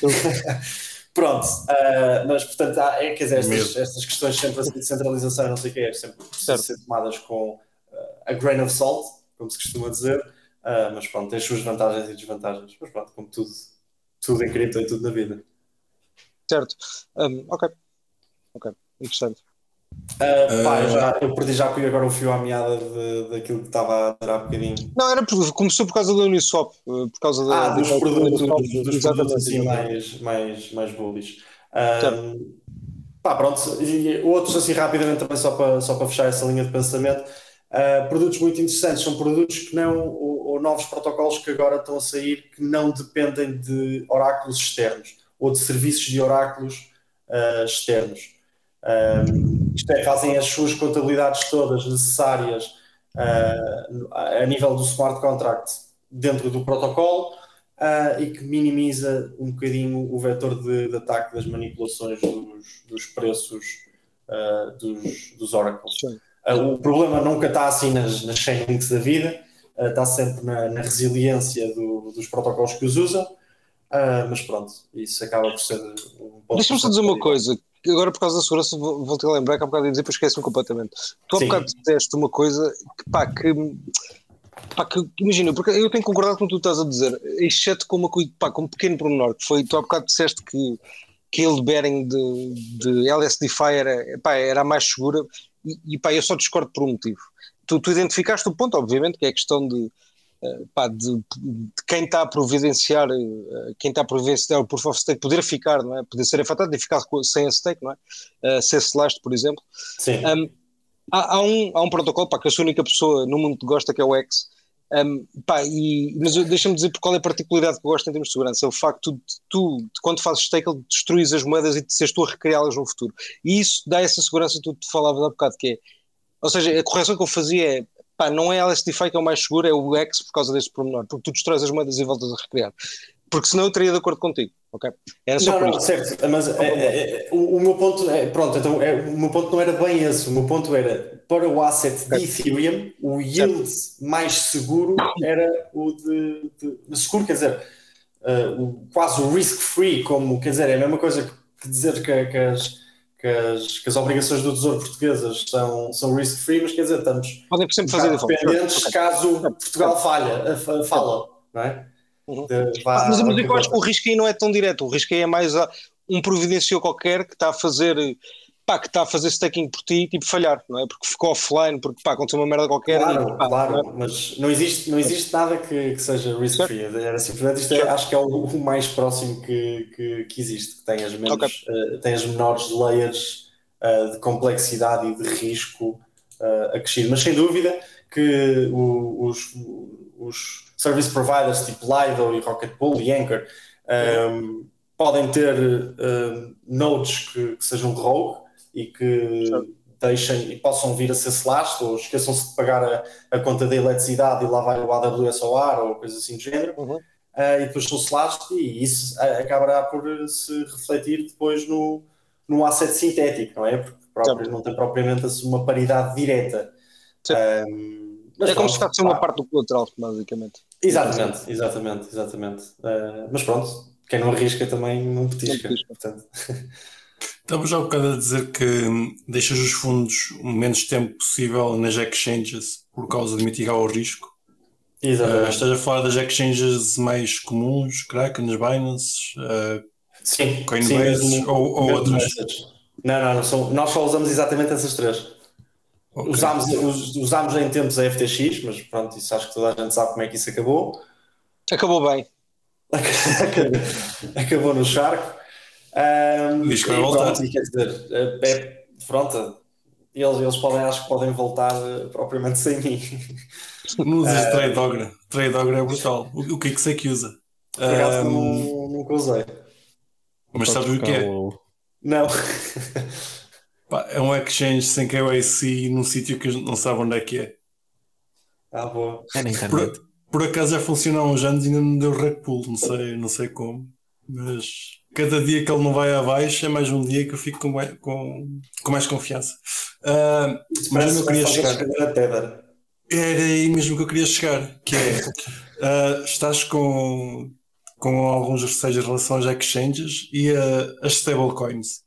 Pronto, uh, mas portanto, há, é, quer dizer, estas, estas, questões sempre assim de centralização, não sei o que é, sempre precisam ser tomadas com uh, a grain of salt, como se costuma dizer, uh, mas pronto, tem as suas vantagens e desvantagens, mas pronto, como tudo, tudo em cripto e tudo na vida. Certo, um, ok, ok, interessante. Uh, pá, eu, já, eu perdi já agora o fio à meada de, daquilo que estava a dar há bocadinho. Não, era por, começou por causa do Uniswap, por causa da, ah, dos, dos produtos, dos, dos produtos assim mais, mais, mais bullish. Um, pá, pronto, e outros assim rapidamente também só para, só para fechar essa linha de pensamento. Uh, produtos muito interessantes, são produtos que não, ou, ou, novos protocolos que agora estão a sair que não dependem de oráculos externos ou de serviços de oráculos externos. Um, isto é, fazem as suas contabilidades todas necessárias uh, a nível do smart contract dentro do protocolo uh, e que minimiza um bocadinho o vetor de, de ataque das manipulações dos, dos preços uh, dos, dos oracles. o problema nunca está assim nas, nas chainlinks da vida, está sempre na, na resiliência do, dos protocolos que os usam. mas pronto, isso acaba por ser um ponto. Deixa-me só dizer uma coisa agora por causa da segurança vou-te lembrar que há bocado ia dizer, depois esqueci-me completamente. Tu há Sim. bocado disseste uma coisa que pá, que, pá, que imagina, porque eu tenho concordado com o que tu estás a dizer, exceto com uma coisa, pá, com um pequeno pormenor, que foi, tu há bocado disseste que que bearing de, de LSD Fire pá, era a mais segura e, e pá, eu só discordo por um motivo. Tu, tu identificaste o ponto, obviamente, que é a questão de pá, de, de, quem está a providenciar, eh, quem está a providenciar o proof of stake poder ficar, não é? Poder ser afetado e ficar sem a stake, não é? Uh, ser Celeste, por exemplo. Sim. Um, há, há, um, há um protocolo pá, que eu sou a única pessoa no mundo que gosta, que é o X. Um, pá, e, mas deixa-me dizer por qual é a particularidade que eu gosto em termos de segurança. É o facto de tu, quando fazes stake, destruís as moedas e de seres tu a recriá-las no futuro. E isso dá essa segurança que tu te falavas há bocado, que é. Ou seja, a correção que eu fazia é pá, não é LSDFI que é o mais seguro, é o X por causa deste pormenor, porque tu destróis as moedas e voltas a recriar. Porque senão eu teria de acordo contigo, ok? Era só não, não, certo, mas é, é, é, o, o, meu ponto é, pronto, então é, o meu ponto não era bem esse, o meu ponto era para o asset de Ethereum, o yield certo. mais seguro era o de, de, seguro, quer dizer, uh, o, quase o risk-free, como, quer dizer, é a mesma coisa que dizer que, que as que as, que as obrigações do Tesouro Portuguesas são, são risk-free, mas quer dizer, estamos Podem sempre fazer dependentes okay. caso Portugal falha, fala, não é? Uhum. De, vá, mas, mas eu acho que o risco aí não é tão direto, o risco aí é mais um providenciou qualquer que está a fazer pá, que está a fazer staking por ti, tipo, falhar, não é? Porque ficou offline, porque pá, aconteceu uma merda qualquer. Claro, e, pá, claro, não é? mas não existe, não existe nada que, que seja risk-free. Era simplesmente isto, é, acho que é o, o, mais próximo que, que, que existe, que tem as, menos, okay. uh, tem as menores layers uh, de complexidade e de risco uh, acrescido. Mas sem dúvida que o, os, os service providers tipo Lido e Rocket Pool e Anchor um, podem ter nodes que, que sejam rogue e que deixem e possam vir a ser slash ou esqueçam-se de pagar a, a, conta da eletricidade e lá vai o AWS ao ar ou coisa assim do género. Uhum. Uh, e depois são slash e isso acabará por se refletir depois no, no asset sintético, não é? Porque próprio, não tem propriamente assim uma paridade direta. Um, é como se fosse uma parte do colateral, basicamente. Exatamente, exatamente, exatamente. Uh, mas pronto, quem não arrisca também não petisca. Não petisca. Portanto. Estamos já um bocado a dizer que deixas os fundos o menos tempo possível nas exchanges por causa de mitigar o risco. Exatamente. Uh, estás a falar das exchanges mais comuns, Kraken, Binance, uh, sim, Coinbase sim, ou, ou outras? Não, não, não são, nós só usamos exatamente essas três. Okay. Usámos, usámos em tempos a FTX, mas pronto, isso acho que toda a gente sabe como é que isso acabou. Acabou bem. acabou no charco. Um, Diz que vai voltar. Pronto, quer dizer, é, é, pronto, eles, eles podem, acho que podem voltar uh, propriamente sem mim. Não usas uh, Trade Dogger. Trade Dogger é brutal. O, o que é que sei que usa? Por acaso um, nunca usei. Mas sabes o que é? Não. Pá, é um exchange sem KYC num sítio que não sabe onde é que é. Ah, boa. É na internet. Por, por acaso já funciona há uns anos e ainda não deu rec pull, não sei, não sei como. Mas cada dia que ele não vai abaixo é mais um dia que eu fico com, mais, com, com mais confiança. Uh, mas eu queria chegar. Era aí mesmo que eu queria chegar, que é uh, estás com, com alguns receios em relação às exchanges e uh, as stablecoins.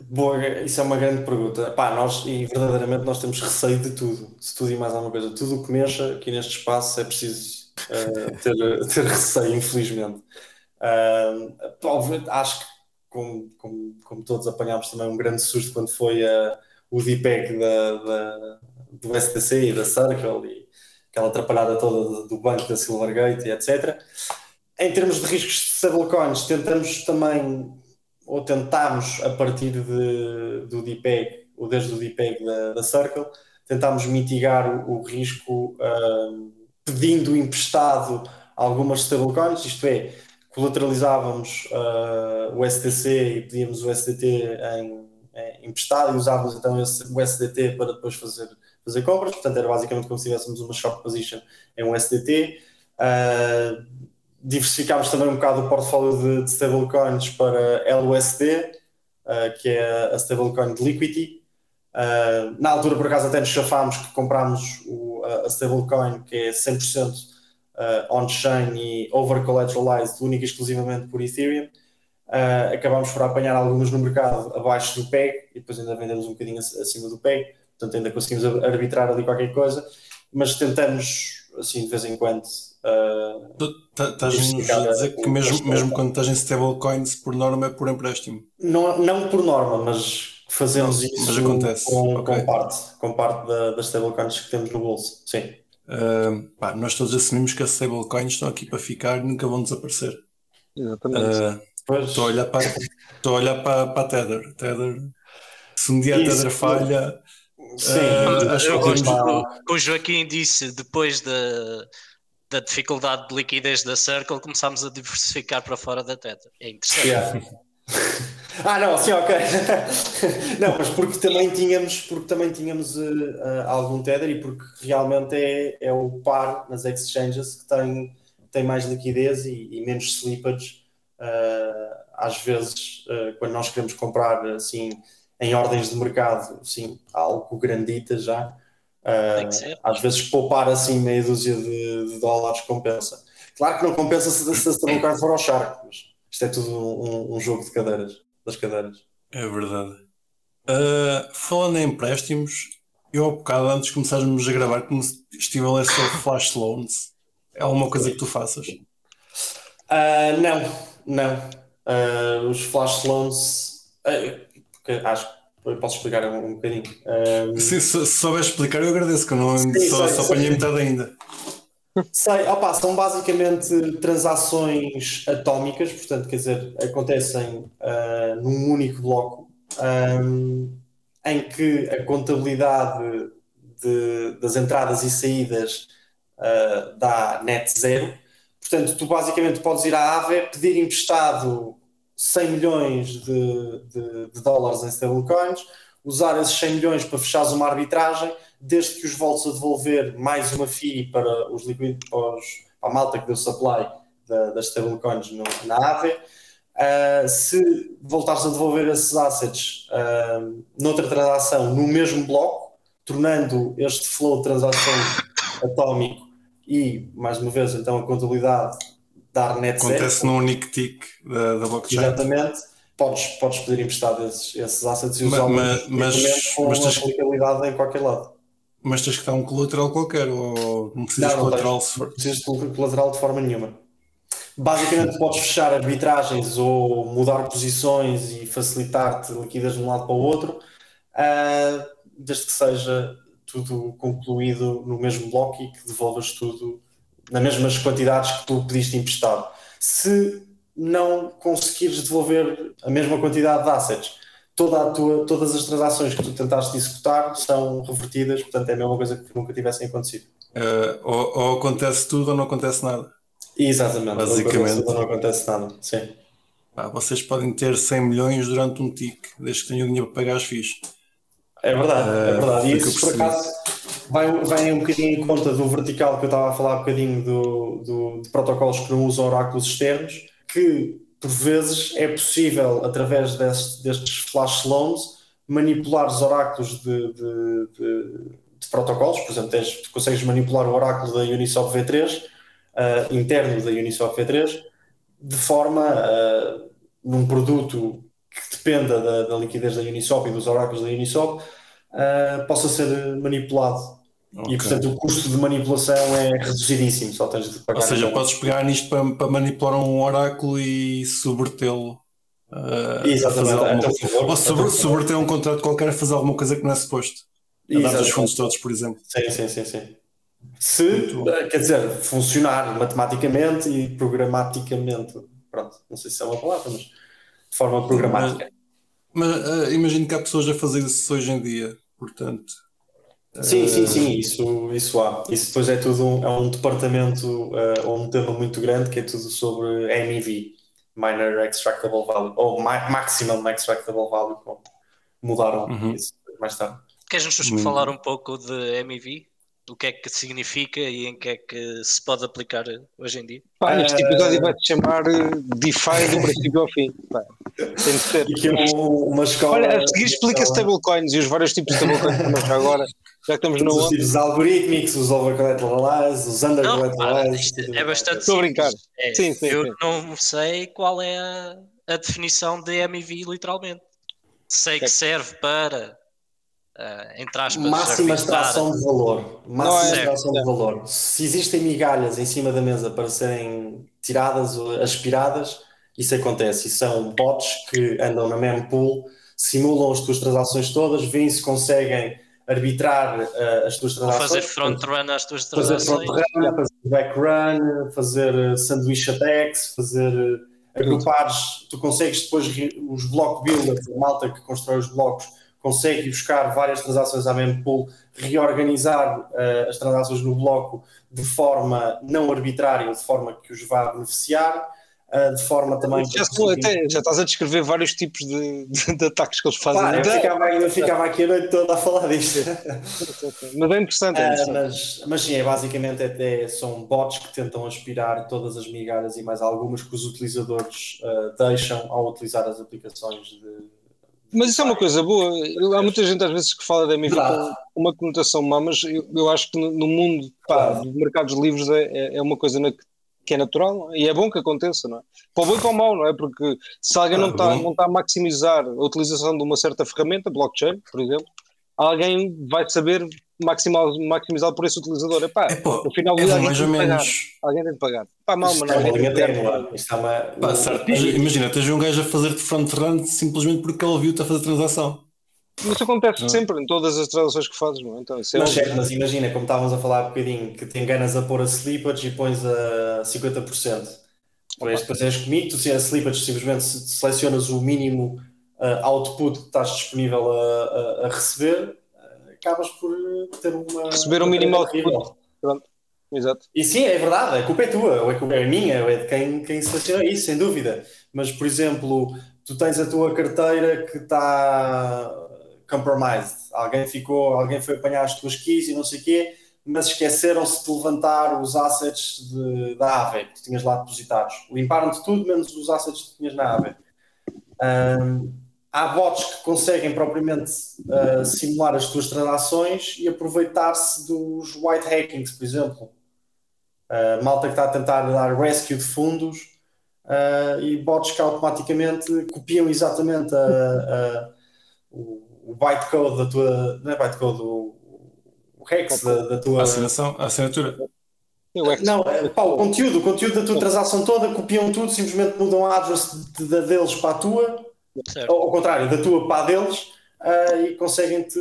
Boa, isso é uma grande pergunta. Pá, nós, e verdadeiramente nós temos receio de tudo, de tudo e mais alguma coisa. Tudo o que mexa aqui neste espaço é preciso uh, ter, ter receio, infelizmente. Uh, acho que, como, como, como, todos apanhámos também um grande susto quando foi a, o DPEG da, da, do STC e da Circle e aquela atrapalhada toda do banco da Silvergate e etc. Em termos de riscos de stablecoins, tentamos também, ou tentámos a partir de, do DPEG, ou desde o DPEG da, da Circle, tentámos mitigar o, o risco uh, pedindo emprestado algumas stablecoins, isto é, colateralizávamos uh, o STC e pedíamos o SDT em, em emprestado e usávamos então esse, o SDT para depois fazer, fazer compras, portanto era basicamente como se tivéssemos uma short position em um SDT. Uh, ah, diversificámos também um bocado o portfólio de, de stablecoins para LUSD, uh, ah, que é a stablecoin de Liquidity. Na altura, por acaso, até nos chafámos que comprámos o, a stablecoin, que é 100% uh, on-chain e over-collateralized única e exclusivamente por Ethereum. Uh, acabámos por apanhar alguns no mercado abaixo do PEG e depois ainda vendemos um bocadinho acima do PEG, portanto ainda conseguimos arbitrar ali qualquer coisa, mas tentamos assim de vez em quando. Uh, Estás-nos a dizer que mesmo, mesmo quando estás em stablecoins, por norma é por empréstimo? Não, não por norma, mas fazemos isso mas acontece. Com, okay. com parte, com parte da, das stablecoins que temos no bolso, sim. Uh, pá, nós todos assumimos que as stablecoins estão aqui para ficar e nunca vão desaparecer. Exatamente. Uh, estou a olhar, para, estou a, olhar para, para a Tether. Tether. Se um dia a Tether falha. Sim, uh, acho que o, Joaquim disse depois da, da dificuldade de liquidez da Circle, começámos a diversificar para fora da Teta. É interessante. Yeah. ah, não, sim, ok. não, mas porque também tínhamos, porque também tínhamos uh, uh, algum Tether e porque realmente é, é o par nas exchanges que tem, tem mais liquidez e, e menos slippage. Uh, às vezes, quando nós queremos comprar assim em ordens de mercado, sim, algo grandita já às vezes poupar assim meia dúzia de, de, dólares compensa. Claro que não compensa se, se Stablecoin for ao Shark, mas isto é tudo um, um, jogo de cadeiras, das cadeiras. É verdade. Uh, falando em empréstimos, eu há bocado antes de começarmos a gravar, como estive a ler sobre flash loans. É alguma coisa que tu faças? Uh, não, não. os flash loans, acho que posso explicar um, um bocadinho. Um... Sim, se, souber explicar, eu agradeço, que eu não Sim, só, só apanhei metade ainda. Sei, opa, são basicamente transações atómicas, portanto, quer dizer, acontecem uh, num único bloco, um, em que a contabilidade de, das entradas e saídas uh, dá net zero. Portanto, tu basicamente podes ir à AVE, pedir emprestado 100 milhões de, de, de dólares em stablecoins, usar esses 100 milhões para fechares uma arbitragem, desde que os voltes a devolver mais uma FII para os liquidity, para, os, para a malta que deu supply da, das stablecoins no, na AVE. Uh, se voltares a devolver esses assets uh, noutra transação no mesmo bloco, tornando este flow de transações atómico e, mais uma vez, então a contabilidade dar net Acontece zero. no único tick da, da blockchain. Exatamente. Podes, podes pedir emprestado esses, esses assets e usá-los mas, mas, com mas tens, aplicabilidade em qualquer lado. Mas tens que dar um colateral qualquer ou não precisas não, não colateral? Não precisas de colateral de forma nenhuma. Basicamente podes fechar arbitragens ou mudar posições e facilitar-te liquidez de um lado para o outro, uh, desde que seja tudo concluído no mesmo bloco e que devolvas tudo nas mesmas quantidades que tu pediste emprestado. Se não conseguires devolver a mesma quantidade de assets, toda tua, todas as transações que tu tentaste executar são revertidas, portanto é a mesma coisa que nunca tivessem acontecido. Uh, ou, ou, acontece tudo ou não acontece nada. Exatamente, basicamente. Ou não acontece nada, sim. Ah, vocês podem ter 100 milhões durante um tique, desde que tenham dinheiro para pagar as FIIs. É verdade, uh, é verdade. E isso, por acaso, vai, vai um bocadinho em conta do vertical que eu estava a falar um bocadinho do, do, de protocolos que não usam oráculos externos, que por vezes é possível, através deste, destes flash loans, manipular os oráculos de, de, de, de protocolos. Por exemplo, tens, consegues manipular o oráculo da Uniswap V3, uh, interno da Uniswap V3, de forma, uh, num produto que dependa da, da, liquidez da Uniswap e dos oráculos da Uniswap, uh, possa ser manipulado. Okay. E portanto o custo de manipulação é reduzidíssimo, só tens de pagar. Ou seja, podes pegar nisto para, para manipular um oráculo e subvertê-lo. Uh, Exatamente. Alguma... Ou sobre, subverter um contrato qualquer a fazer alguma coisa que não é suposto. A dar os fundos todos, por exemplo. Sim, sim, sim, sim. Se, quer dizer, funcionar matematicamente e programaticamente. Pronto, não sei se é uma palavra, mas de forma programática. Mas, mas uh, imagino que há pessoas a fazer isso hoje em dia, portanto Sim, sim, sim, isso, isso há. Isso depois é tudo um, é um departamento uh, ou um tema muito grande que é tudo sobre MEV, Minor Extractable Value, ou Maximum Extractable Value, como mudaram uhum. isso mais tarde. Queres-nos uhum. falar um pouco de MEV? O que é que significa e em que é que se pode aplicar hoje em dia? Pá, este episódio vai-te chamar eh, DeFi do princípio ao fim. Pá, tem de ser. E que é uma escola. Olha, a seguir explica stablecoins e os vários tipos de stablecoins agora. Já estamos no Os tipos algorítmicos, os overcollateralized, os undercollateralized. É bastante Estou a brincar. É, sim, sim, eu sim. não sei qual é a, a definição de MEV, literalmente. Sei que serve para Uh, entre aspas, máxima extração de valor. Máxima é, extração de valor. Se existem migalhas em cima da mesa para serem tiradas ou aspiradas, isso acontece. E são bots que andam na mempool, simulam as tuas transações todas, veem se conseguem arbitrar uh, as tuas transações. Ou fazer front run às tuas transações. Fazer front run, fazer back run, fazer eh, sandwich attacks, fazer eh, agrupares. Tu consegues depois os block builders, a malta que constrói os blocos, consegue buscar várias transações à mempool, reorganizar uh, as transações no bloco de forma não arbitrária, de forma que os vá beneficiar. Uh, de forma também. Já, até, já estás a descrever vários tipos de, de, de ataques que eles fazem. Claro, eu ficava, eu ficava aqui a noite toda a falar disto. mas é interessante. É interessante. Uh, mas, mas sim, é, basicamente até são bots que tentam aspirar todas as migalhas e mais algumas que os utilizadores uh, deixam ao utilizar as aplicações de. Mas isso é uma coisa boa. Há muita gente às vezes que fala da MIFI com uma conotação má, mas eu, eu acho que no, no mundo pá, dos mercados livres é, é, é uma coisa na que que é natural é? e é bom que aconteça, não é? Para o bom e para o mau, não é? Porque se alguém não está não tá a maximizar a utilização de uma certa ferramenta, blockchain, por exemplo, alguém vai saber maximizar, maximizar por esse utilizador. Epá, é, pô, no final é mais ou menos. Pagar. Alguém tem de pagar. Pá, mal, mas não. É linha Isto é uma, Pá, certo. Imagina, tens um gajo a fazer de front-run simplesmente porque ele viu-te a fazer transação. Isso acontece não. sempre em todas as transações que fazes, não é? Então, isso é mas, certo, mas imagina, como estávamos a falar há bocadinho, que te enganas a pôr a slippage e pões a 50%. Depois, depois és comigo, tu se a slippage simplesmente selecionas o mínimo uh, output que estás disponível a, a, a receber, uh, acabas por ter uma. Receber o um mínimo output. Pronto. Exato. E sim, é verdade, a culpa é tua, ou é, é minha, ou é de quem, quem seleciona isso, sem dúvida. Mas, por exemplo, tu tens a tua carteira que está compromised. Alguém ficou, alguém foi apanhar as tuas keys e não sei o quê, mas esqueceram-se de levantar os assets de, da AVE que tu tinhas lá depositados. Limparam-te tudo, menos os assets que tinhas na AVE. Um, há bots que conseguem propriamente uh, simular as tuas transações e aproveitar-se dos white hackings, por exemplo. Uh, malta que está a tentar dar rescue de fundos uh, e bots que automaticamente copiam exatamente a, a, o bytecode da tua. Não é bytecode, o, o hex da, da tua. A assinação, a assinatura. Não, é, pá, o conteúdo, o conteúdo da tua transação toda, copiam tudo, simplesmente mudam a address da deles para a tua, certo. ou ao contrário, da tua para a deles, uh, e conseguem-te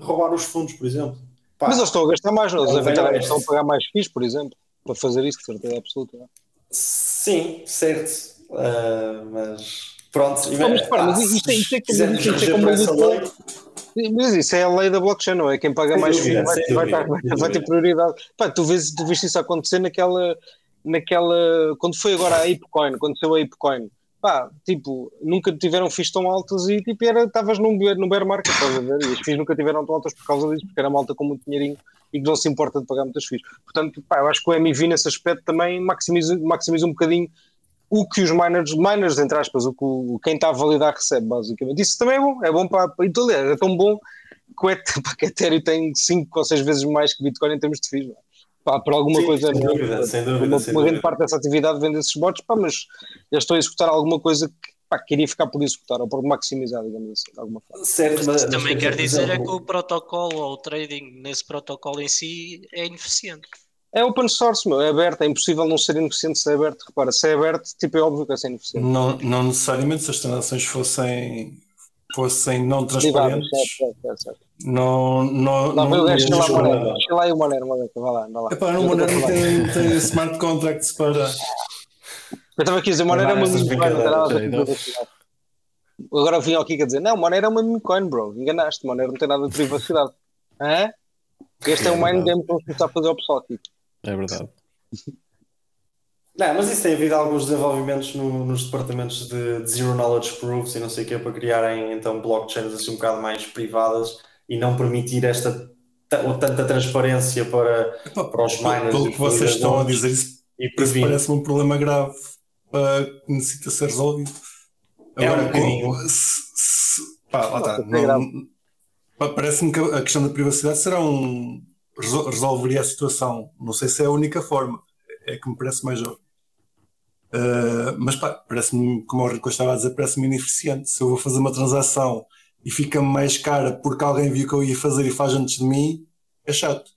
roubar os fundos, por exemplo. Pá, Mas eles estão a gastar mais, não? Eles é estão a pagar mais FIIs, por exemplo, para fazer isso, de certeza absoluta. Não? É? Sim, certo. Uh, mas Pronto, mas, repara, mas isto, é, isto é, como, isto é como lei. Mas isso é a lei da blockchain, não é? Quem paga mais dúvida, vai, vai, vai, vai, ter prioridade. Pá, tu, vês, tu vês isso acontecer naquela, naquela. Quando foi agora a ApeCoin, quando saiu a ApeCoin, pá, tipo, nunca tiveram FIIs tão altos e tipo, estavas num, num bear market, estás a ver? E as FIIs nunca tiveram tão altas por causa disso, porque era malta com muito dinheirinho e que não se importa de pagar muitas FIIs. Portanto, pá, eu acho que o MV nesse aspecto também maximiza, maximiza um bocadinho o que os miners, miners entre aspas, o que o, quem está a validar recebe, basicamente. Isso também é bom, é bom para, para então, é tão bom que o Ethereum tem 5 ou 6 vezes mais que Bitcoin em termos de FIIs. Pá, por alguma Sim, coisa, sem dúvida, sem dúvida, uma, sem uma grande parte dessa atividade vem desses bots, pá, mas eles estão a executar alguma coisa que pá, queria ficar por executar ou por maximizar, digamos assim, de alguma forma. Certo, mas, também quer dizer é que o protocolo ou o trading nesse protocolo em si é ineficiente. É open source, meu, é aberto, é impossível não ser ineficiente se é aberto. Repara, se é aberto, tipo, é óbvio que é ser ineficiente. Não, não necessariamente se as transações fossem, fossem não transparentes. Certo, certo, certo. Não, não, não, não deixa lá, Monero, deixa lá aí o Monero, Monero, vai lá, vai lá. Epá, o Monero tem, tem smart contracts para. Eu estava aqui a dizer, Monero é uma meme coin, não Agora vim aqui a dizer, não, Monero é uma meme coin, bro, enganaste, Monero não tem nada de privacidade. Hã? Este é, é um mind game para começar a fazer o pessoal aqui. É verdade. Não, mas isso tem havido alguns desenvolvimentos no, nos departamentos de, de, Zero Knowledge Proofs e não sei o que para criarem então blockchains assim um bocado mais privadas e não permitir esta tanta transparência para, para os miners. Pelo que vocês estão a dizer, isso, isso parece-me um problema grave que necessita ser resolvido. Agora, é um está. Não, Parece-me que a questão da privacidade será um. Resolveria a situação. Não sei se é a única forma. É que me parece mais óbvio. Uh, mas pá, parece-me, como o Rico estava a dizer, parece-me ineficiente. Se eu vou fazer uma transação e fica-me mais cara porque alguém viu que eu ia fazer e faz antes de mim, é chato.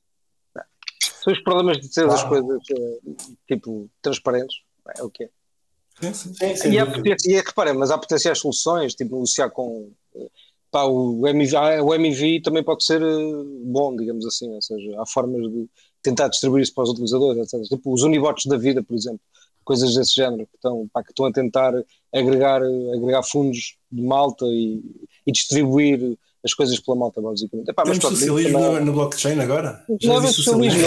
São os problemas de ter as coisas eh, tipo transparentes. É o que é. Sim, sim. sim, sim e, há, e é, reparem, mas há potenciais soluções, tipo negociar com pá, o, MV, ah, o MV também pode ser eh, bom, digamos assim, ou seja, há formas de tentar distribuir isso para os utilizadores, etc. Tipo os unibots da vida, por exemplo, coisas desse género, que estão, pá, que estão a tentar agregar, agregar fundos de malta e, e distribuir as coisas pela malta, basicamente. Epá, Temos mas, socialismo também... no, no blockchain agora? Não é socialismo,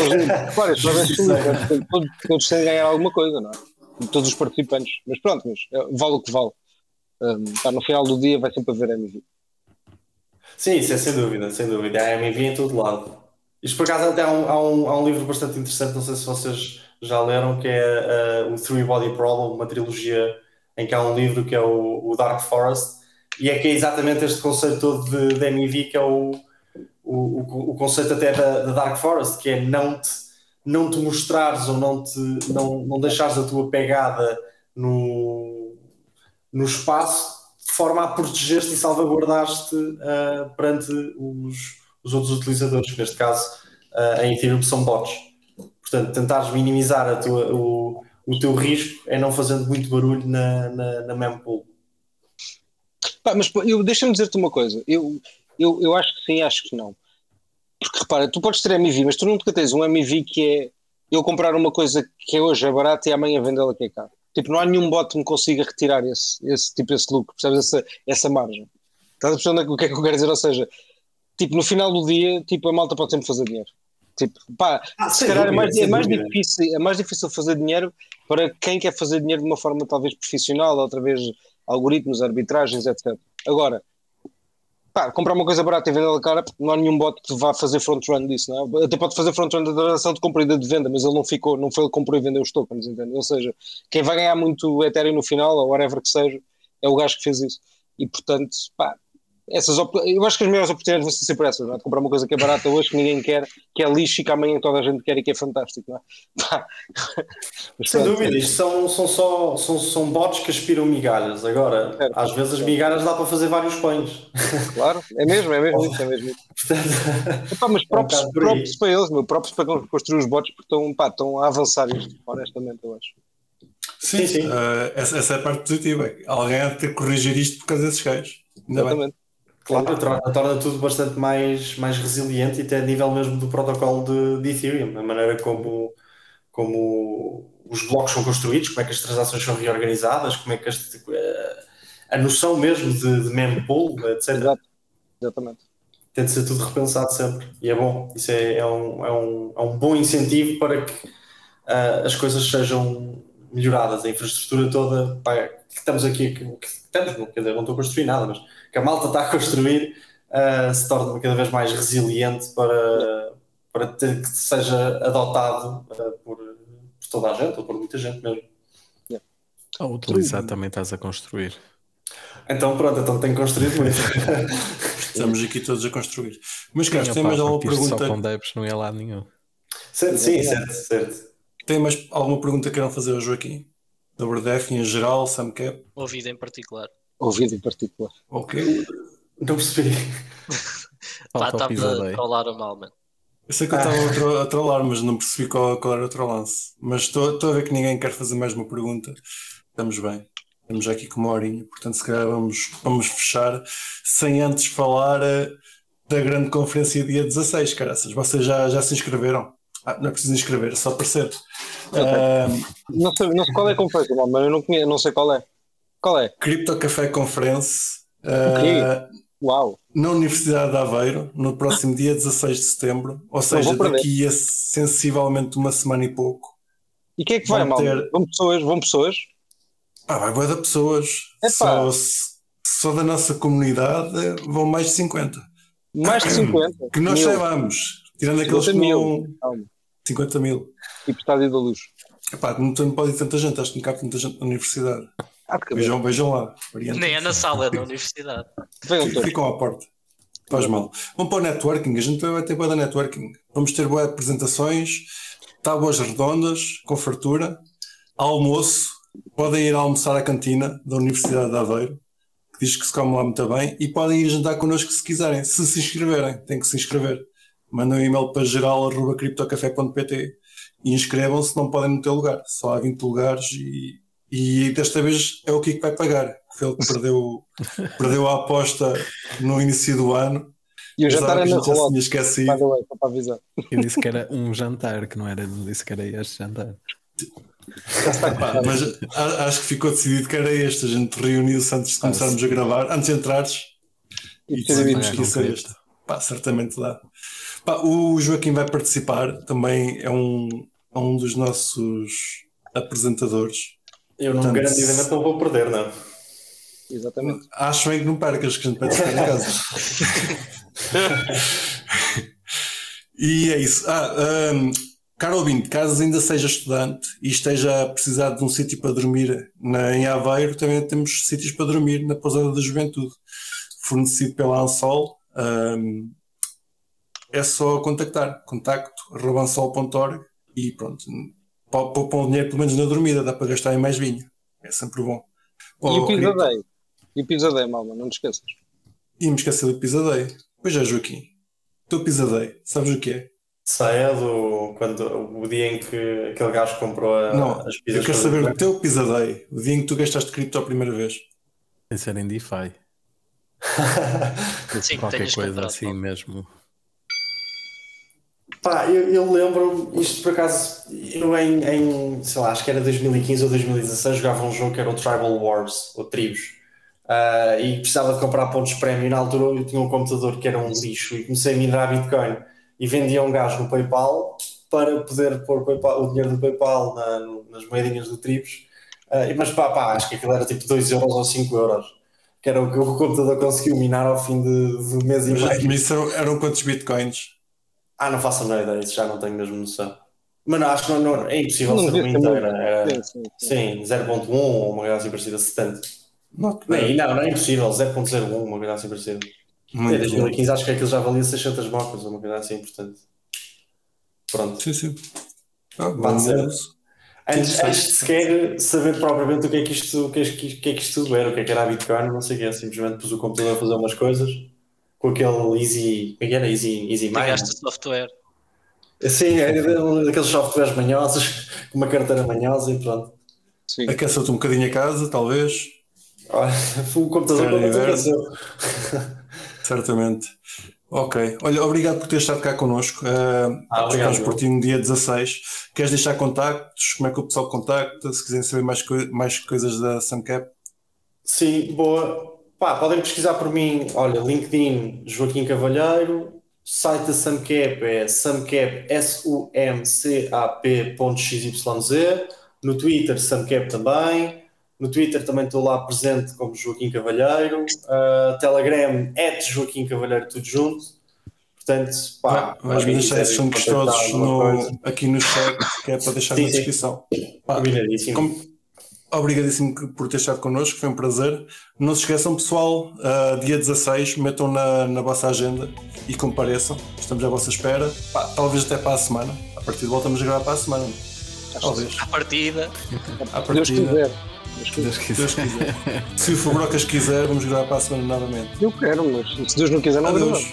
claro, isso não é socialismo, todos, todos têm de ganhar alguma coisa, não é? Todos os participantes, mas pronto, mas eh, vale o que vale. Um, tá, no final do dia vai sempre haver MV. Sim, isso é sem dúvida, sem dúvida. Há MV em todo lado. Isto por acaso até há um, há um, há um livro bastante interessante, não sei se vocês já leram, que é uh, o Three Body Problem, uma trilogia em que há um livro que é o, o Dark Forest, e é que é exatamente este conceito todo de, de MV que é o, o, o, conceito até da, da, Dark Forest, que é não te, não te mostrares ou não, te, não, não deixares a tua pegada no, no espaço forma a proteger-te e salvaguardar-te uh, perante os, os outros utilizadores, que neste caso uh, em Ethereum são bots. Portanto, tentares minimizar tua, o, o teu risco é não fazendo muito barulho na, na, na mempool. Pá, mas deixa-me dizer-te uma coisa. Eu, eu, eu acho que sim, acho que não. Porque repara, tu podes ter MV, mas tu nunca tens um MV que é eu comprar uma coisa que hoje é barata e amanhã vendê-la que é caro. Tipo, não há nenhum bot que me consiga retirar esse, esse tipo, esse lucro, percebes? Essa, essa margem. Estás a perceber o que é que eu quero dizer? Ou seja, tipo, no final do dia, tipo, a malta pode sempre fazer dinheiro. Tipo, pá, ah, se calhar é mais, é, mais difícil, é mais difícil fazer dinheiro para quem quer fazer dinheiro de uma forma talvez profissional, outra vez algoritmos, arbitragens, etc. Agora, pá, comprar uma coisa barata e vendê-la cara, não há nenhum bot que vá fazer front-run disso, não é? Até pode fazer front-run da transação de compra e de venda, mas ele não ficou, não foi ele que comprou e vendeu os tokens, entende? Ou seja, quem vai ganhar muito Ethereum no final, ou whatever que seja, é o gajo que fez isso. E portanto, pá, essas eu acho que as maiores oportunidades vão ser sempre essas, não é? De comprar uma coisa que é barata hoje, que ninguém quer, que é lixo e que amanhã toda a gente quer e que é fantástico, não é? Sem dúvida, isto são, são só são, são bots que aspiram migalhas. Agora, é, às vezes as migalhas dá para fazer vários pães. Claro, é mesmo, é mesmo isso, é mesmo Epá, mas próprios, é um próprios para eles, meu, próprios para construir os bots, porque estão, pá, estão a avançar isto, honestamente, eu acho. Sim, sim. Uh, essa, essa, é a parte positiva. Alguém há de ter que corrigir isto por causa desses gajos. Exatamente. Bem. Claro, torna, torna, tudo bastante mais, mais resiliente e até a nível mesmo do protocolo de, de Ethereum, a maneira como, como os blocos são construídos, como é que as transações são reorganizadas, como é que a, a noção mesmo de, de mempool, etc. Exato. Exatamente. Tem de ser tudo repensado sempre e é bom. Isso é, é, um, é, um, é um bom incentivo para que uh, as coisas sejam melhoradas, a infraestrutura toda pá, que estamos aqui, que, que estamos, quer dizer, não estou a construir nada, mas que a malta está a construir uh, se torna cada vez mais resiliente para, para ter que seja adotado uh, por, por, toda a gente, ou por muita gente mesmo. A utilizar também estás a construir. Então pronto, então tenho construído muito. Estamos aqui todos a construir. Mas Carlos, tem mais alguma pergunta? Só com devs não ia lá nenhum. Certo, sim, certo, certo. Tem mais alguma pergunta que queiram fazer ao Joaquim? Sobre Def em geral, SamCap? Ouvido em particular ouvido em particular. Ok. Não percebi. Pá, estava a trollar o mal, mano. Eu sei que eu estava a trollar, mas não percebi qual, qual era o trollance. Mas estou a ver que ninguém quer fazer mais uma pergunta. Estamos bem. Estamos já aqui com uma horinha, portanto, se calhar vamos, vamos fechar sem antes falar uh, da grande conferência dia 16, caraças. Vocês já, já se inscreveram? Ah, não é preciso inscrever, é só aparecer. Okay. Uh, não, sei, não sei qual é a conferência, mas eu não, conheço, não sei qual é. Qual é? Crypto Café Conference. Uh, Uau! Na Universidade de Aveiro, no próximo dia 16 de setembro, ou seja, daqui a sensivelmente uma semana e pouco. E quem é que vai, mal? Ter... Vão pessoas? Vão pessoas? Ah, vai boa de pessoas. Só, só da nossa comunidade vão mais de 50. Mais de 50? Que nós mil. saibamos. Tirando aqueles que mil. Não... 50 mil. E por estádio da luz. Epá, não, não pode ir tanta gente, acho que não cabe tanta gente na universidade. Ah, vejam, vejam lá. Nem é na sala, é na universidade. Ficam à porta. Faz mal. Vamos para o networking. A gente vai ter boa da networking. Vamos ter boas apresentações, tábuas redondas, com fartura, almoço. Podem ir almoçar à cantina da Universidade de Aveiro, que diz que se come lá muito bem, e podem ir jantar connosco se quiserem, se se inscreverem. Tem que se inscrever. Mandem um e-mail para geral.criptocafé.pt e inscrevam-se, não podem não ter lugar. Só há 20 lugares e e desta vez é o Kiko que vai pagar. Foi ele que perdeu, perdeu a aposta no início do ano. E o jantar era na rua. esquecido. para avisar. Eu disse que era um jantar, que não era, disse que era este jantar. mas acho que ficou decidido que era este. A gente reuniu-se antes de começarmos a gravar, antes de entrares. e decidimos que isso é este. Pá, certamente dá. Pá, o Joaquim vai participar, também é um, é um dos nossos apresentadores. Eu não Portanto, garantidamente não vou perder, não. Exatamente. Acho bem que não percas, que a gente vai ficar em casa. e é isso. Ah, um, Caro ouvinte, caso ainda seja estudante e esteja a precisar de um sítio para dormir na, em Aveiro, também temos sítios para dormir na Pousada da Juventude, fornecido pela Ansol. Um, é só contactar, contacto arrobansol.org e pronto, poupam dinheiro pelo menos na dormida, dá para gastar em mais vinho, é sempre bom. e o e o malma, não te esqueças. E me esqueci do Pizza Day. Pois é, Joaquim, o teu Pizza Day, sabes o que é? Sai é do quando, o dia em que aquele gajo comprou a, não, as pizzas. Eu quero saber o teu Pizza Day, o dia em que tu gastaste cripto a primeira vez. Era em DeFi. Sim, qualquer coisa assim mesmo. Pá, eu, eu lembro, isto por acaso, eu em, em, sei lá, acho que era 2015 ou 2016, jogava um jogo que era o Tribal Wars, ou Tribos, uh, e precisava de comprar pontos prémio. E na altura eu tinha um computador que era um lixo e comecei a minerar Bitcoin e vendia um gajo no PayPal para poder pôr PayPal, o dinheiro do PayPal na, nas moedinhas do Tribos. Uh, mas pá, pá, acho que aquilo era tipo 2 euros ou 5 euros, que era o que o computador conseguiu minar ao fim de, de mês e meio. Mas isso eram quantos bitcoins? Ah, não faço a ideia, isso já não tenho mesmo noção. Mas não, acho que não, não é impossível ser uma inteira. Era, sim, sim, sim. 0.1 ou uma coisa assim parecida, 70. Não, não, não é impossível, 0.01, uma coisa assim parecida. Muito em 2015 acho que aquilo já valia 600 mocas, uma coisa assim importante. Pronto. Sim, sim. Ah, Antes, antes de sequer saber propriamente o que é que isto, o que é que, o que, é que isto tudo era, o que é que era a Bitcoin, não sei o que é, simplesmente pus o computador a fazer umas coisas com aquele Easy. Como é que era? Easy, easy Pegaste software. Sim, é daqueles softwares manhosos, com uma carteira manhosa e pronto. Aqueceu-te um bocadinho a casa, talvez. Olha, o computador não aqueceu. Certamente. Ok. Olha, obrigado por ter estado cá connosco. Uh, ah, obrigado. por ti no dia 16. Queres deixar contactos? Como é que o pessoal contacta? Se quiserem saber mais, co mais coisas da Samcap? Sim, boa. Pá, podem pesquisar por mim, olha, LinkedIn Joaquim Cavalheiro, site da Samcap é samcap, S-U-M-C-A-P.xyz, no Twitter Samcap também, no Twitter também estou lá presente como Joaquim Cavalheiro, uh, Telegram, é Joaquim Cavalheiro, tudo junto. Portanto, pá, vais deixar esses são gostosos no, aqui no chat, que é para deixar sim, na descrição. Pá, como, Obrigadíssimo por ter estado connosco, foi um prazer. Não se esqueçam, pessoal, uh, dia 16, metam na, na vossa agenda e compareçam. Estamos à vossa espera. Pá, talvez até para a semana. A partir de voltamos a gravar para a semana. Talvez. À partida. À partida. Deus quiser. Deus quiser. Deus quiser. se o Fubrocas quiser, vamos gravar para a semana novamente. Eu quero, mas se Deus não quiser, não Adeus.